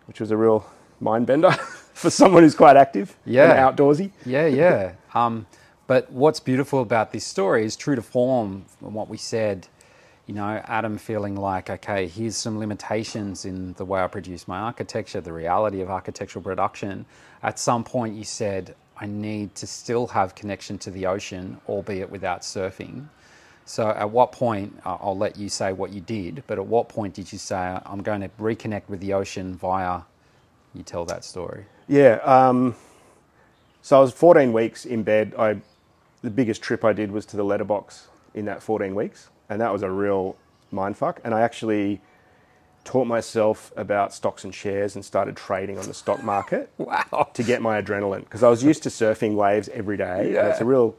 which was a real mind bender *laughs* for someone who's quite active yeah. and outdoorsy. Yeah, yeah. *laughs* Um, But what's beautiful about this story is true to form from what we said. You know, Adam feeling like, okay, here's some limitations in the way I produce my architecture, the reality of architectural production. At some point, you said, I need to still have connection to the ocean, albeit without surfing. So, at what point, I'll let you say what you did, but at what point did you say, I'm going to reconnect with the ocean via you tell that story? Yeah. Um, so I was 14 weeks in bed. I, the biggest trip I did was to the letterbox in that 14 weeks, and that was a real mindfuck. And I actually taught myself about stocks and shares and started trading on the stock market. *laughs* wow. To get my adrenaline because I was used to surfing waves every day, yeah. and it's a real.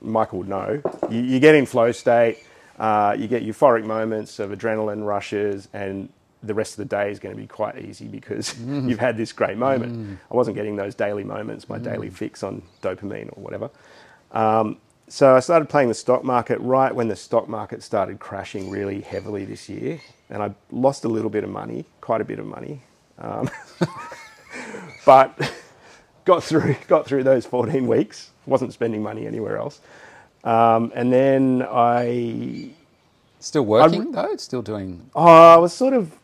Michael would know. You, you get in flow state. Uh, you get euphoric moments of adrenaline rushes, and the rest of the day is going to be quite easy because *laughs* mm. you've had this great moment. Mm. I wasn't getting those daily moments, my mm. daily fix on dopamine or whatever. Um, so I started playing the stock market right when the stock market started crashing really heavily this year, and I lost a little bit of money, quite a bit of money, um, *laughs* but got through got through those 14 weeks. wasn't spending money anywhere else, um, and then I Still working I, though? Still doing? Oh, I was sort of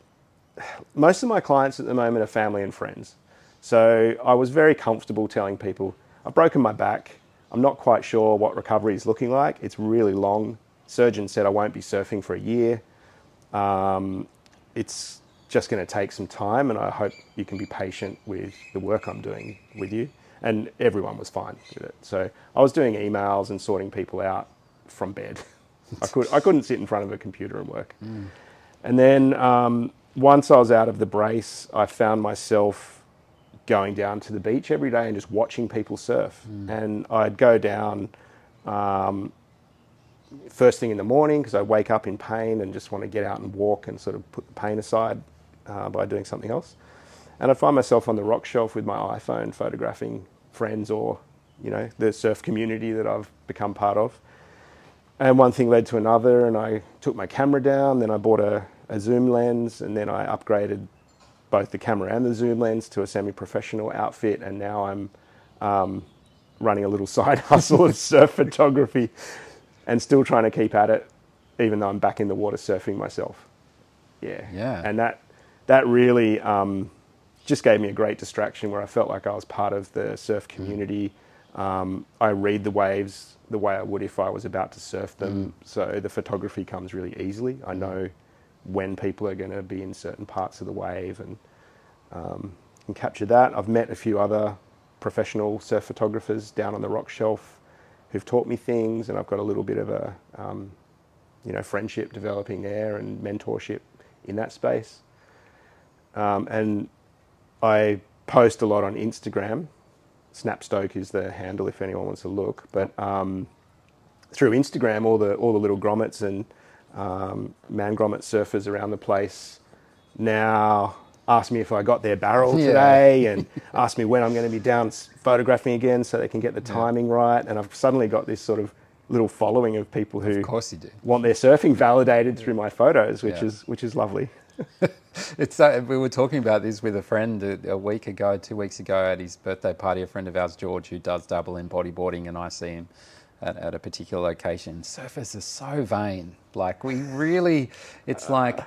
most of my clients at the moment are family and friends. So I was very comfortable telling people, I've broken my back. I'm not quite sure what recovery is looking like. It's really long. Surgeon said I won't be surfing for a year. Um, it's just going to take some time, and I hope you can be patient with the work I'm doing with you. And everyone was fine with it. So I was doing emails and sorting people out from bed. *laughs* I, could, I couldn't sit in front of a computer and work. Mm. And then um, once I was out of the brace, I found myself going down to the beach every day and just watching people surf. Mm. And I'd go down um, first thing in the morning because I wake up in pain and just want to get out and walk and sort of put the pain aside uh, by doing something else. And I'd find myself on the rock shelf with my iPhone photographing friends or, you know, the surf community that I've become part of. And one thing led to another, and I took my camera down. Then I bought a a zoom lens, and then I upgraded both the camera and the zoom lens to a semi-professional outfit, and now I'm um, running a little *laughs* side hustle of surf photography, and still trying to keep at it, even though I'm back in the water surfing myself. Yeah, yeah, and that that really um, just gave me a great distraction where I felt like I was part of the surf mm. community. Um, I read the waves the way I would if I was about to surf them, mm. so the photography comes really easily. I know when people are going to be in certain parts of the wave and, um, and capture that. I've met a few other professional surf photographers down on the rock shelf who've taught me things, and I've got a little bit of a um, you know friendship developing there and mentorship in that space. Um, and I post a lot on Instagram. Snapstoke is the handle if anyone wants to look. But um, through Instagram, all the all the little grommets and um, man grommet surfers around the place now ask me if I got their barrel yeah. today *laughs* and ask me when I'm going to be down photographing again so they can get the timing yeah. right. And I've suddenly got this sort of little following of people who of course you do. want their surfing validated through my photos, which yeah. is which is lovely. *laughs* it's uh, we were talking about this with a friend a, a, week ago, two weeks ago at his birthday party. A friend of ours, George, who does double in bodyboarding, and I see him at, at a particular location. Surfers are so vain. Like we really, it's like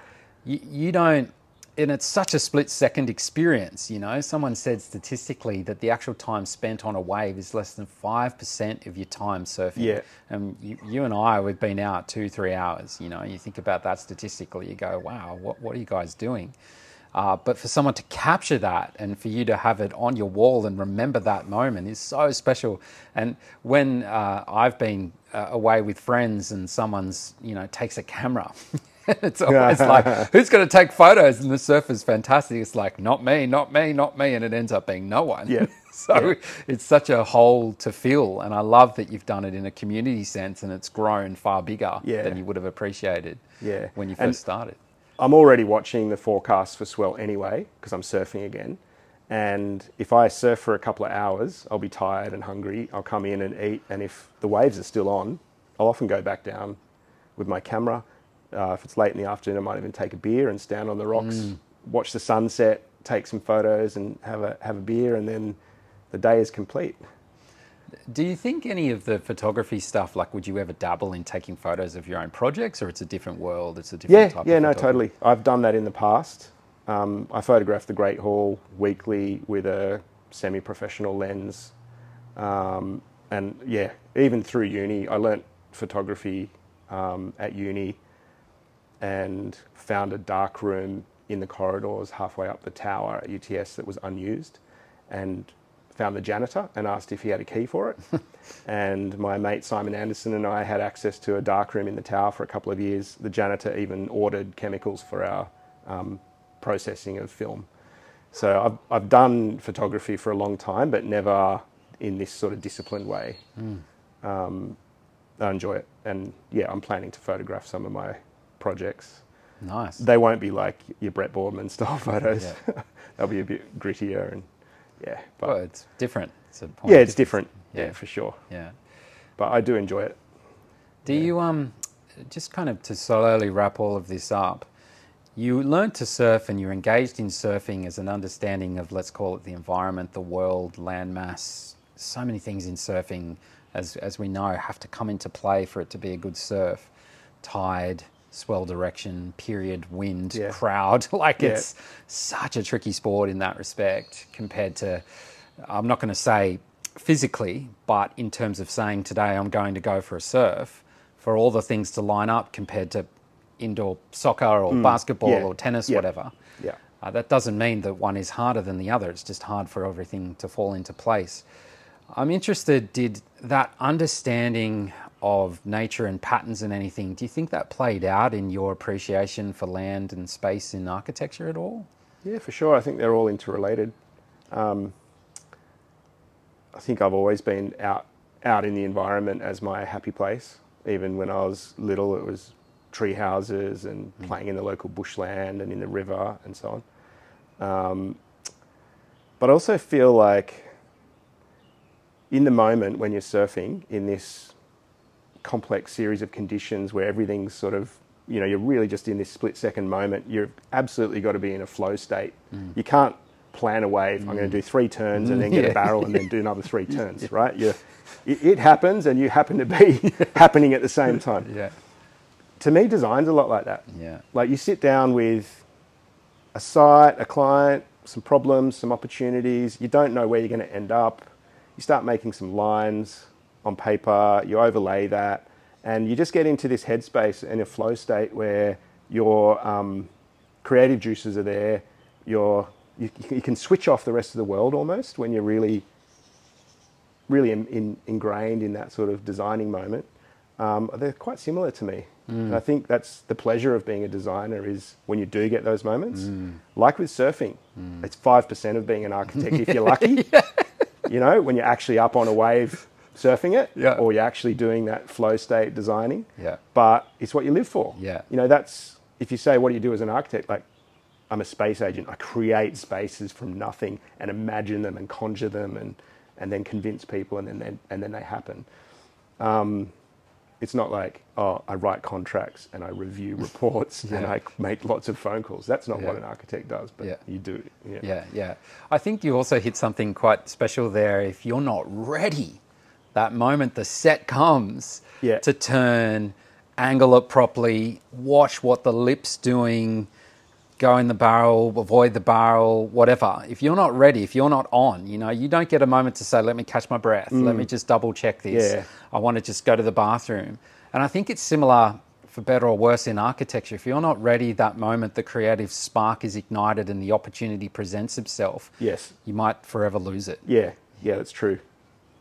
you, you don't and it's such a split second experience. You know, someone said statistically that the actual time spent on a wave is less than 5% of your time surfing. Yeah. And you, you, and I, we've been out two, three hours. You know, you think about that statistically, you go, wow, what, what are you guys doing? Uh, but for someone to capture that and for you to have it on your wall and remember that moment is so special. And when uh, I've been uh, away with friends and someone's, you know, takes a camera, *laughs* it's always *laughs* like, who's going to take photos? And the surf is fantastic. It's like, not me, not me, not me. And it ends up being no one. Yeah. *laughs* so yeah. it's such a hole to fill. And I love that you've done it in a community sense and it's grown far bigger yeah. than you would have appreciated yeah. when you first and, started. I'm already watching the forecast for swell anyway because I'm surfing again. And if I surf for a couple of hours, I'll be tired and hungry. I'll come in and eat. And if the waves are still on, I'll often go back down with my camera. Uh, if it's late in the afternoon, I might even take a beer and stand on the rocks, mm. watch the sunset, take some photos, and have a have a beer, and then the day is complete. Do you think any of the photography stuff, like, would you ever dabble in taking photos of your own projects, or it's a different world? It's a different Yeah, type yeah, of no, totally. I've done that in the past. Um, I photographed the Great Hall weekly with a semi-professional lens, um, and yeah, even through uni, I learnt photography um, at uni, and found a dark room in the corridors halfway up the tower at UTS that was unused, and found the janitor and asked if he had a key for it. *laughs* and my mate Simon Anderson and I had access to a dark room in the tower for a couple of years. The janitor even ordered chemicals for our um, processing of film. So I've, I've done photography for a long time, but never in this sort of disciplined way. Um, I enjoy it. And yeah, I'm planning to photograph some of my projects. Nice. They won't be like your Brett Boardman style *laughs* photos. Yeah. *laughs* They'll be a bit grittier and yeah, but well, it's different. It's a point yeah, it's different. Yeah. Yeah, for sure. Yeah. But I do enjoy it. Do you um just kind of to slowly wrap all of this up? You learned to surf and you're engaged in surfing as an understanding of let's call it the environment, the world, landmass. So many things in surfing, as as we know, have to come into play for it to be a good surf. Tide, swell direction, period, wind, Yeah. crowd. *laughs* Like Yeah. it's such a tricky sport in that respect compared to I'm not going to say physically, but in terms of saying today I'm going to go for a surf, for all the things to line up compared to indoor soccer or basketball Mm. Yeah. or tennis, whatever. Yeah. Uh, that doesn't mean that one is harder than the other. It's just hard for everything to fall into place. I'm interested, did that understanding of nature and patterns and anything, do you think that played out in your appreciation for land and space in architecture at all? Yeah, for sure. I think they're all interrelated. Um, I think I've always been out out in the environment as my happy place. Even when I was little, it was tree houses and playing in the local bushland and in the river and so on. Um, but I also feel like in the moment when you're surfing in this complex series of conditions where everything's sort of you know you're really just in this split second moment you've absolutely got to be in a flow state mm. you can't plan a wave i'm going to do mm. three turns and then get Yeah. a barrel and then do another three *laughs* turns right you it, it happens and you happen to be *laughs* happening at the same time Yeah. to me design's a lot like that Yeah. like you sit down with a site, a client, some problems, some opportunities. You don't know where you're going to end up. You start making some lines on paper, you overlay that, and you just get into this headspace and a flow state where your um, creative juices are there. Your, you, you can switch off the rest of the world almost when you're really really in, in, ingrained in that sort of designing moment, um, they're quite similar to me. And I think that's the pleasure of being a designer is when you do get those moments. Like with surfing, it's five percent of being an architect if you're *laughs* lucky. You know, when you're actually up on a wave surfing it, Yeah. or you're actually doing that flow state designing. Yeah. But it's what you live for. Yeah. You know, that's if you say what do you do as an architect, like I'm a space agent. I create spaces from nothing and imagine them and conjure them and, and then convince people and then, then and then they happen. Um, it's not like oh I write contracts and I review *laughs* reports and I make lots of phone calls. That's not what an architect does, but Yeah. you do. Yeah. Yeah, yeah. I think you also hit something quite special there. If you're not ready, that moment the set comes Yeah. to turn, angle it properly, watch what the lip's doing, go in the barrel, avoid the barrel, whatever. If you're not ready, if you're not on, you know, you don't get a moment to say, let me catch my breath, let me just double check this. Mm. Yeah. I want to just go to the bathroom. And I think it's similar for better or worse in architecture. If you're not ready that moment, the creative spark is ignited and the opportunity presents itself, Yes. you might forever lose it. Yeah. Yeah. That's true.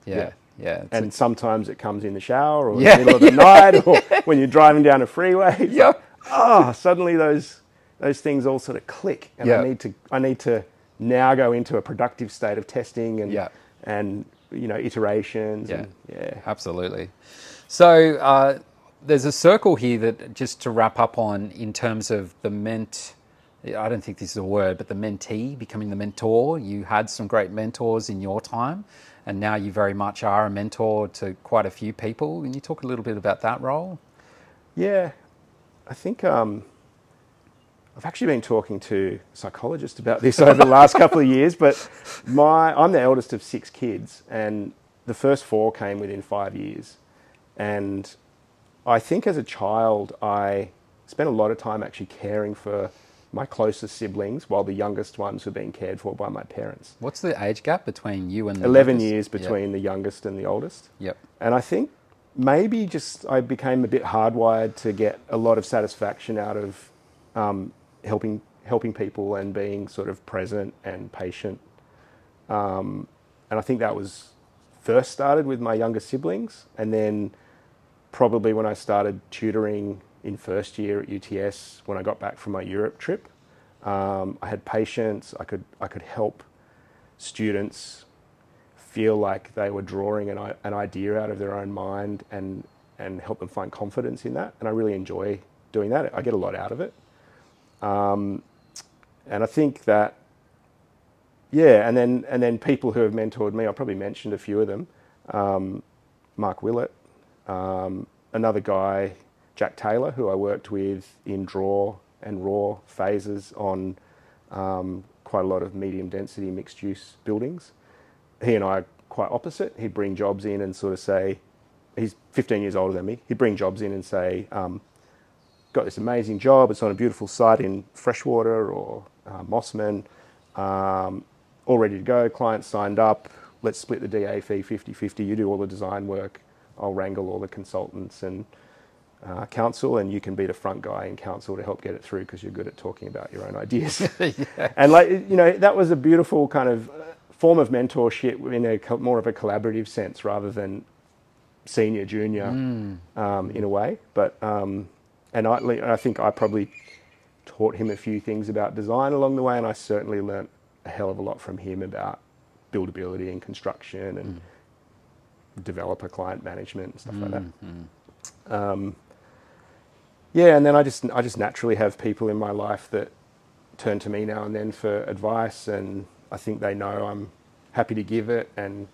Yeah. Yeah. Yeah. It's And sometimes it comes in the shower or Yeah, in the middle of the *laughs* night or when you're driving down a freeway. It's Yeah. like, oh, suddenly those those things all sort of click, and Yeah. I need to I need to now go into a productive state of testing and Yeah. and you know iterations. Yeah. And, yeah. Absolutely. So uh, there's a circle here that just to wrap up on in terms of the ment. I don't think this is a word, but the mentee becoming the mentor. You had some great mentors in your time, and now you very much are a mentor to quite a few people. Can you talk a little bit about that role? Yeah, I think um, I've actually been talking to psychologists about this *laughs* over the last couple of years. But my I'm the eldest of six kids, and the first four came within five years. And I think as a child, I spent a lot of time actually caring for my closest siblings while the youngest ones were being cared for by my parents. What's the age gap between you and the 11 youngest? years Yep. between the youngest and the oldest. Yep. And I think maybe just I became a bit hardwired to get a lot of satisfaction out of um, helping helping people and being sort of present and patient. Um, and I think that was first started with my younger siblings, and then probably when I started tutoring in first year at UTS when I got back from my Europe trip. Um, I had patience. I could I could help students feel like they were drawing an, an idea out of their own mind and and help them find confidence in that. And I really enjoy doing that. I get a lot out of it. Um, and I think that yeah, and then and then people who have mentored me, I probably mentioned a few of them. Um, Mark Willett, um, another guy, Jack Taylor, who I worked with in draw and raw phases on um, quite a lot of medium density mixed use buildings. He and I are quite opposite. He'd bring jobs in and sort of say, he's 15 years older than me. He'd bring jobs in and say, um, got this amazing job. It's on a beautiful site in Freshwater or uh, Mosman, um, all ready to go. Client signed up. Let's split the DA fee 50 50. You do all the design work. I'll wrangle all the consultants and uh, counsel, and you can be the front guy in council to help get it through because you're good at talking about your own ideas. *laughs* And like you know, that was a beautiful kind of uh, form of mentorship in a more of a collaborative sense rather than senior junior um, in a way. But um, and I, I think I probably taught him a few things about design along the way, and I certainly learnt a hell of a lot from him about buildability and construction and developer client management and stuff like that. Um, yeah, and then I just I just naturally have people in my life that turn to me now and then for advice, and I think they know I'm happy to give it, and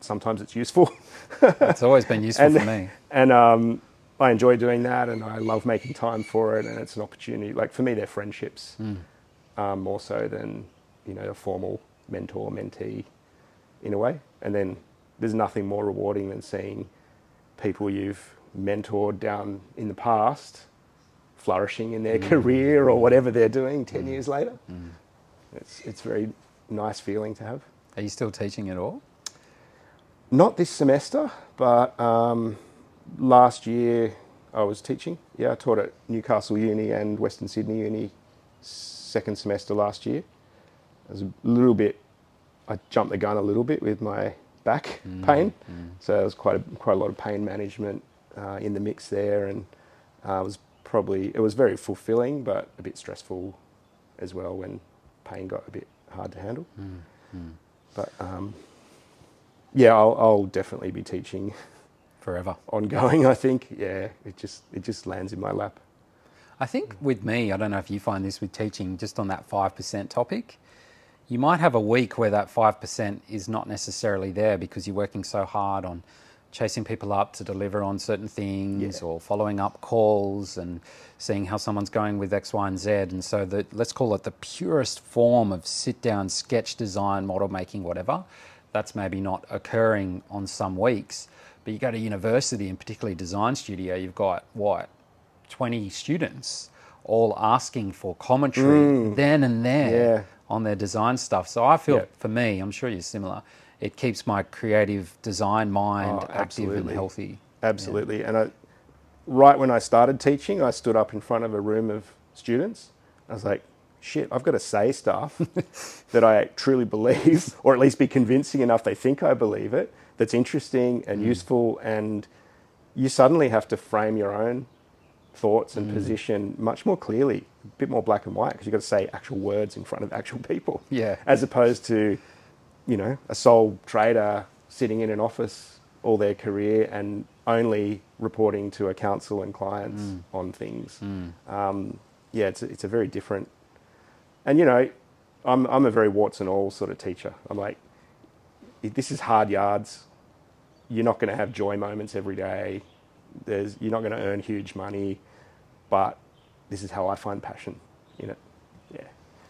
sometimes it's useful. *laughs* It's always been useful and for me. and um, I enjoy doing that, and I love making time for it, and it's an opportunity. Like for me, they're friendships um, more so than you know a formal mentor mentee in a way. And then there's nothing more rewarding than seeing people you've mentored down in the past flourishing in their career or whatever they're doing 10 years later. It's, it's a very nice feeling to have. Are you still teaching at all? Not this semester, but um, last year I was teaching. Yeah, I taught at Newcastle Uni and Western Sydney Uni second semester last year. I was a little bit, I jumped the gun a little bit with my back pain. So there was quite a, quite a lot of pain management uh, in the mix there, and uh, it was probably it was very fulfilling, but a bit stressful as well when pain got a bit hard to handle. But um, yeah, I'll, I'll definitely be teaching Forever. *laughs* ongoing. I think yeah, it just it just lands in my lap. I think with me, I don't know if you find this with teaching, just on that 5% topic, you might have a week where that 5% is not necessarily there because you're working so hard on chasing people up to deliver on certain things Yeah. or following up calls and seeing how someone's going with X, Y, and Z. And so, the, let's call it the purest form of sit down sketch design, model making, whatever. That's maybe not occurring on some weeks. But you go to university and particularly design studio, you've got what? 20 students all asking for commentary then and there Mm. Yeah. on their design stuff. So I feel Yeah. for me, I'm sure you're similar, it keeps my creative design mind Oh, active and healthy. Absolutely. And I, right when I started teaching, I stood up in front of a room of students. I was like, shit, I've got to say stuff *laughs* that I truly believe, *laughs* or at least be convincing enough they think I believe it, that's interesting and mm. useful. And you suddenly have to frame your own thoughts and mm. position much more clearly, a bit more black and white, because you've got to say actual words in front of actual people. Yeah. As opposed to, you know, a sole trader sitting in an office all their career and only reporting to a council and clients on things. Um, yeah, it's a, it's a very different. And you know, I'm I'm a very warts and all sort of teacher. I'm like, this is hard yards. You're not going to have joy moments every day. There's you're not going to earn huge money, but this is how I find passion in it.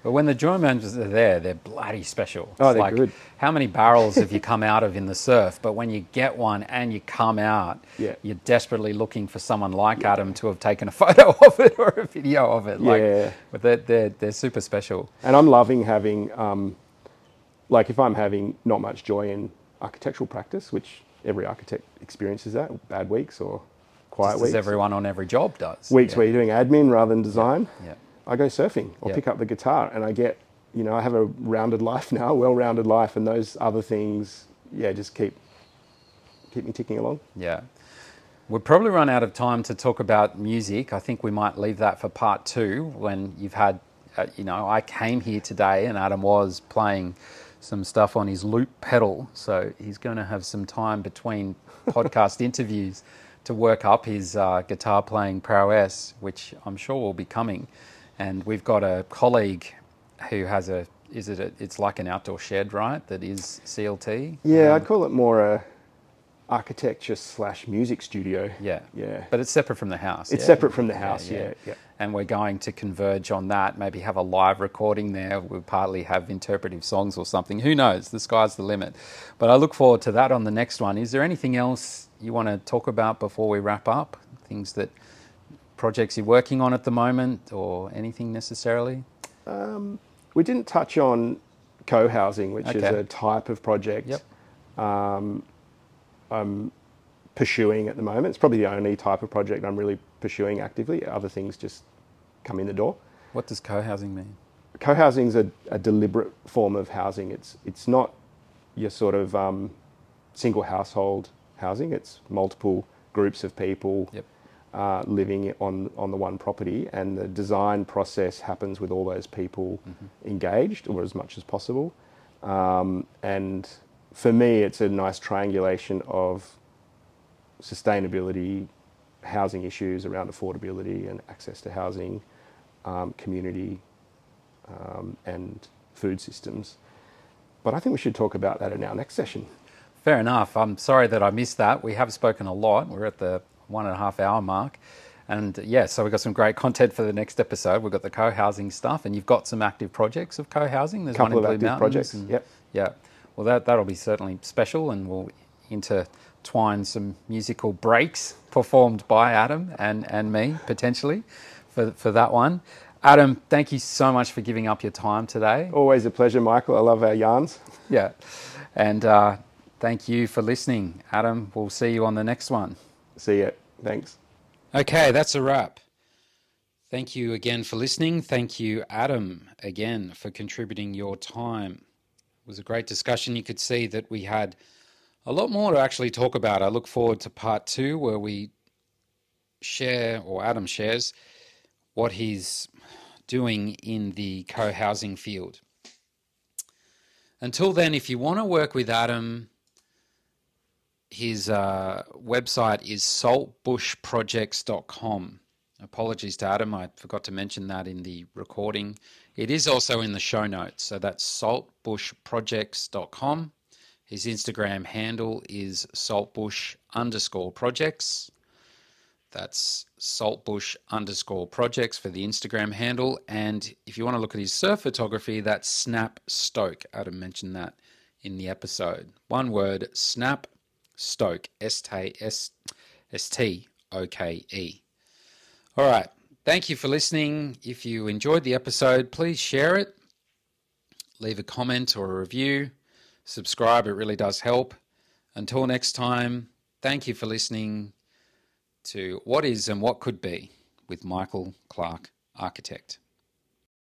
Yeah. But when the joint managers are there, they're bloody special. Oh, they're like, good. How many barrels have you come out of in the surf? But when you get one and you come out, Yeah. you're desperately looking for someone like Adam to have taken a *laughs* photo of it or a video of it. Like, Yeah. But they're, they're, they're super special. And I'm loving having, um, like, if I'm having not much joy in architectural practice, which every architect experiences that, bad weeks or quiet Just weeks, everyone on every job does. weeks Yeah. where you're doing admin rather than design, Yeah. I go surfing or Yeah. pick up the guitar and I get, you know, I have a rounded *laughs* life now, a well-rounded life, and those other things, yeah, just keep keep me ticking along. Yeah. We've probably run out of time to talk about music. I think we might leave that for part two when you've had, uh, you know, I came here today and Adam was playing some stuff on his loop pedal. So he's going to have some time between *laughs* podcast interviews to work up his uh, guitar playing prowess, which I'm sure will be coming. And we've got a colleague who has a, is it, a, it's like an outdoor shed, right? That is CLT. Yeah, Um, I'd call it more a architecture slash music studio. Yeah. Yeah. But it's separate from the house. It's yeah? separate from the house, yeah, yeah. And we're going to converge on that, maybe have a live recording there. We'll partly have interpretive songs or something. Who knows? The sky's the limit. But I look forward to that on the next one. Is there anything else you want to talk about before we wrap up? Things that projects you're working on at the moment or anything necessarily? We didn't touch on co-housing, which is a type of project Yep. Um, I'm pursuing at the moment. It's probably the only type of project I'm really pursuing actively. Other things just come in the door. What does co-housing mean? Co-housing is a, a deliberate form of housing. It's it's not your sort of um, single household housing. It's multiple groups of people Yep. Uh, living on on the one property, and the design process happens with all those people engaged, or as much as possible. Um, and for me, it's a nice triangulation of sustainability, housing issues around affordability and access to housing, um, community, um, and food systems. But I think we should talk about that in our next session. Fair enough. I'm sorry that I missed that. We have spoken a lot. We're at the one and a half hour mark. And yeah, so we've got some great content for the next episode. We've got the co-housing stuff, and you've got some active projects of co-housing. There's Couple one in of Blue active Mountains. projects, and- yep. Yeah. Well, that that'll be certainly special, and we'll intertwine some musical breaks performed by Adam and and me potentially for for that one. Adam, thank you so much for giving up your time today. Always a pleasure, Michael. I love our yarns. Yeah. And uh, thank you for listening. Adam, we'll see you on the next one. See ya. Thanks. Okay, that's a wrap. Thank you again for listening. Thank you, Adam, again for contributing your time. It was a great discussion. You could see that we had a lot more to actually talk about. I look forward to part two where we share, or Adam shares, what he's doing in the co housing field. Until then, if you want to work with Adam, his uh, website is saltbushprojects.com. Apologies to Adam, I forgot to mention that in the recording. It is also in the show notes, so that's saltbushprojects.com. His Instagram handle is saltbush underscore projects. That's saltbush underscore projects for the Instagram handle. And if you want to look at his surf photography, that's Snap Stoke. Adam mentioned that in the episode. One word, Snap Stoke. S T S T O K E. All right. Thank you for listening. If you enjoyed the episode, please share it, leave a comment or a review, subscribe. It really does help. Until next time, thank you for listening to What Is and What Could Be with Michael Clark, Architect.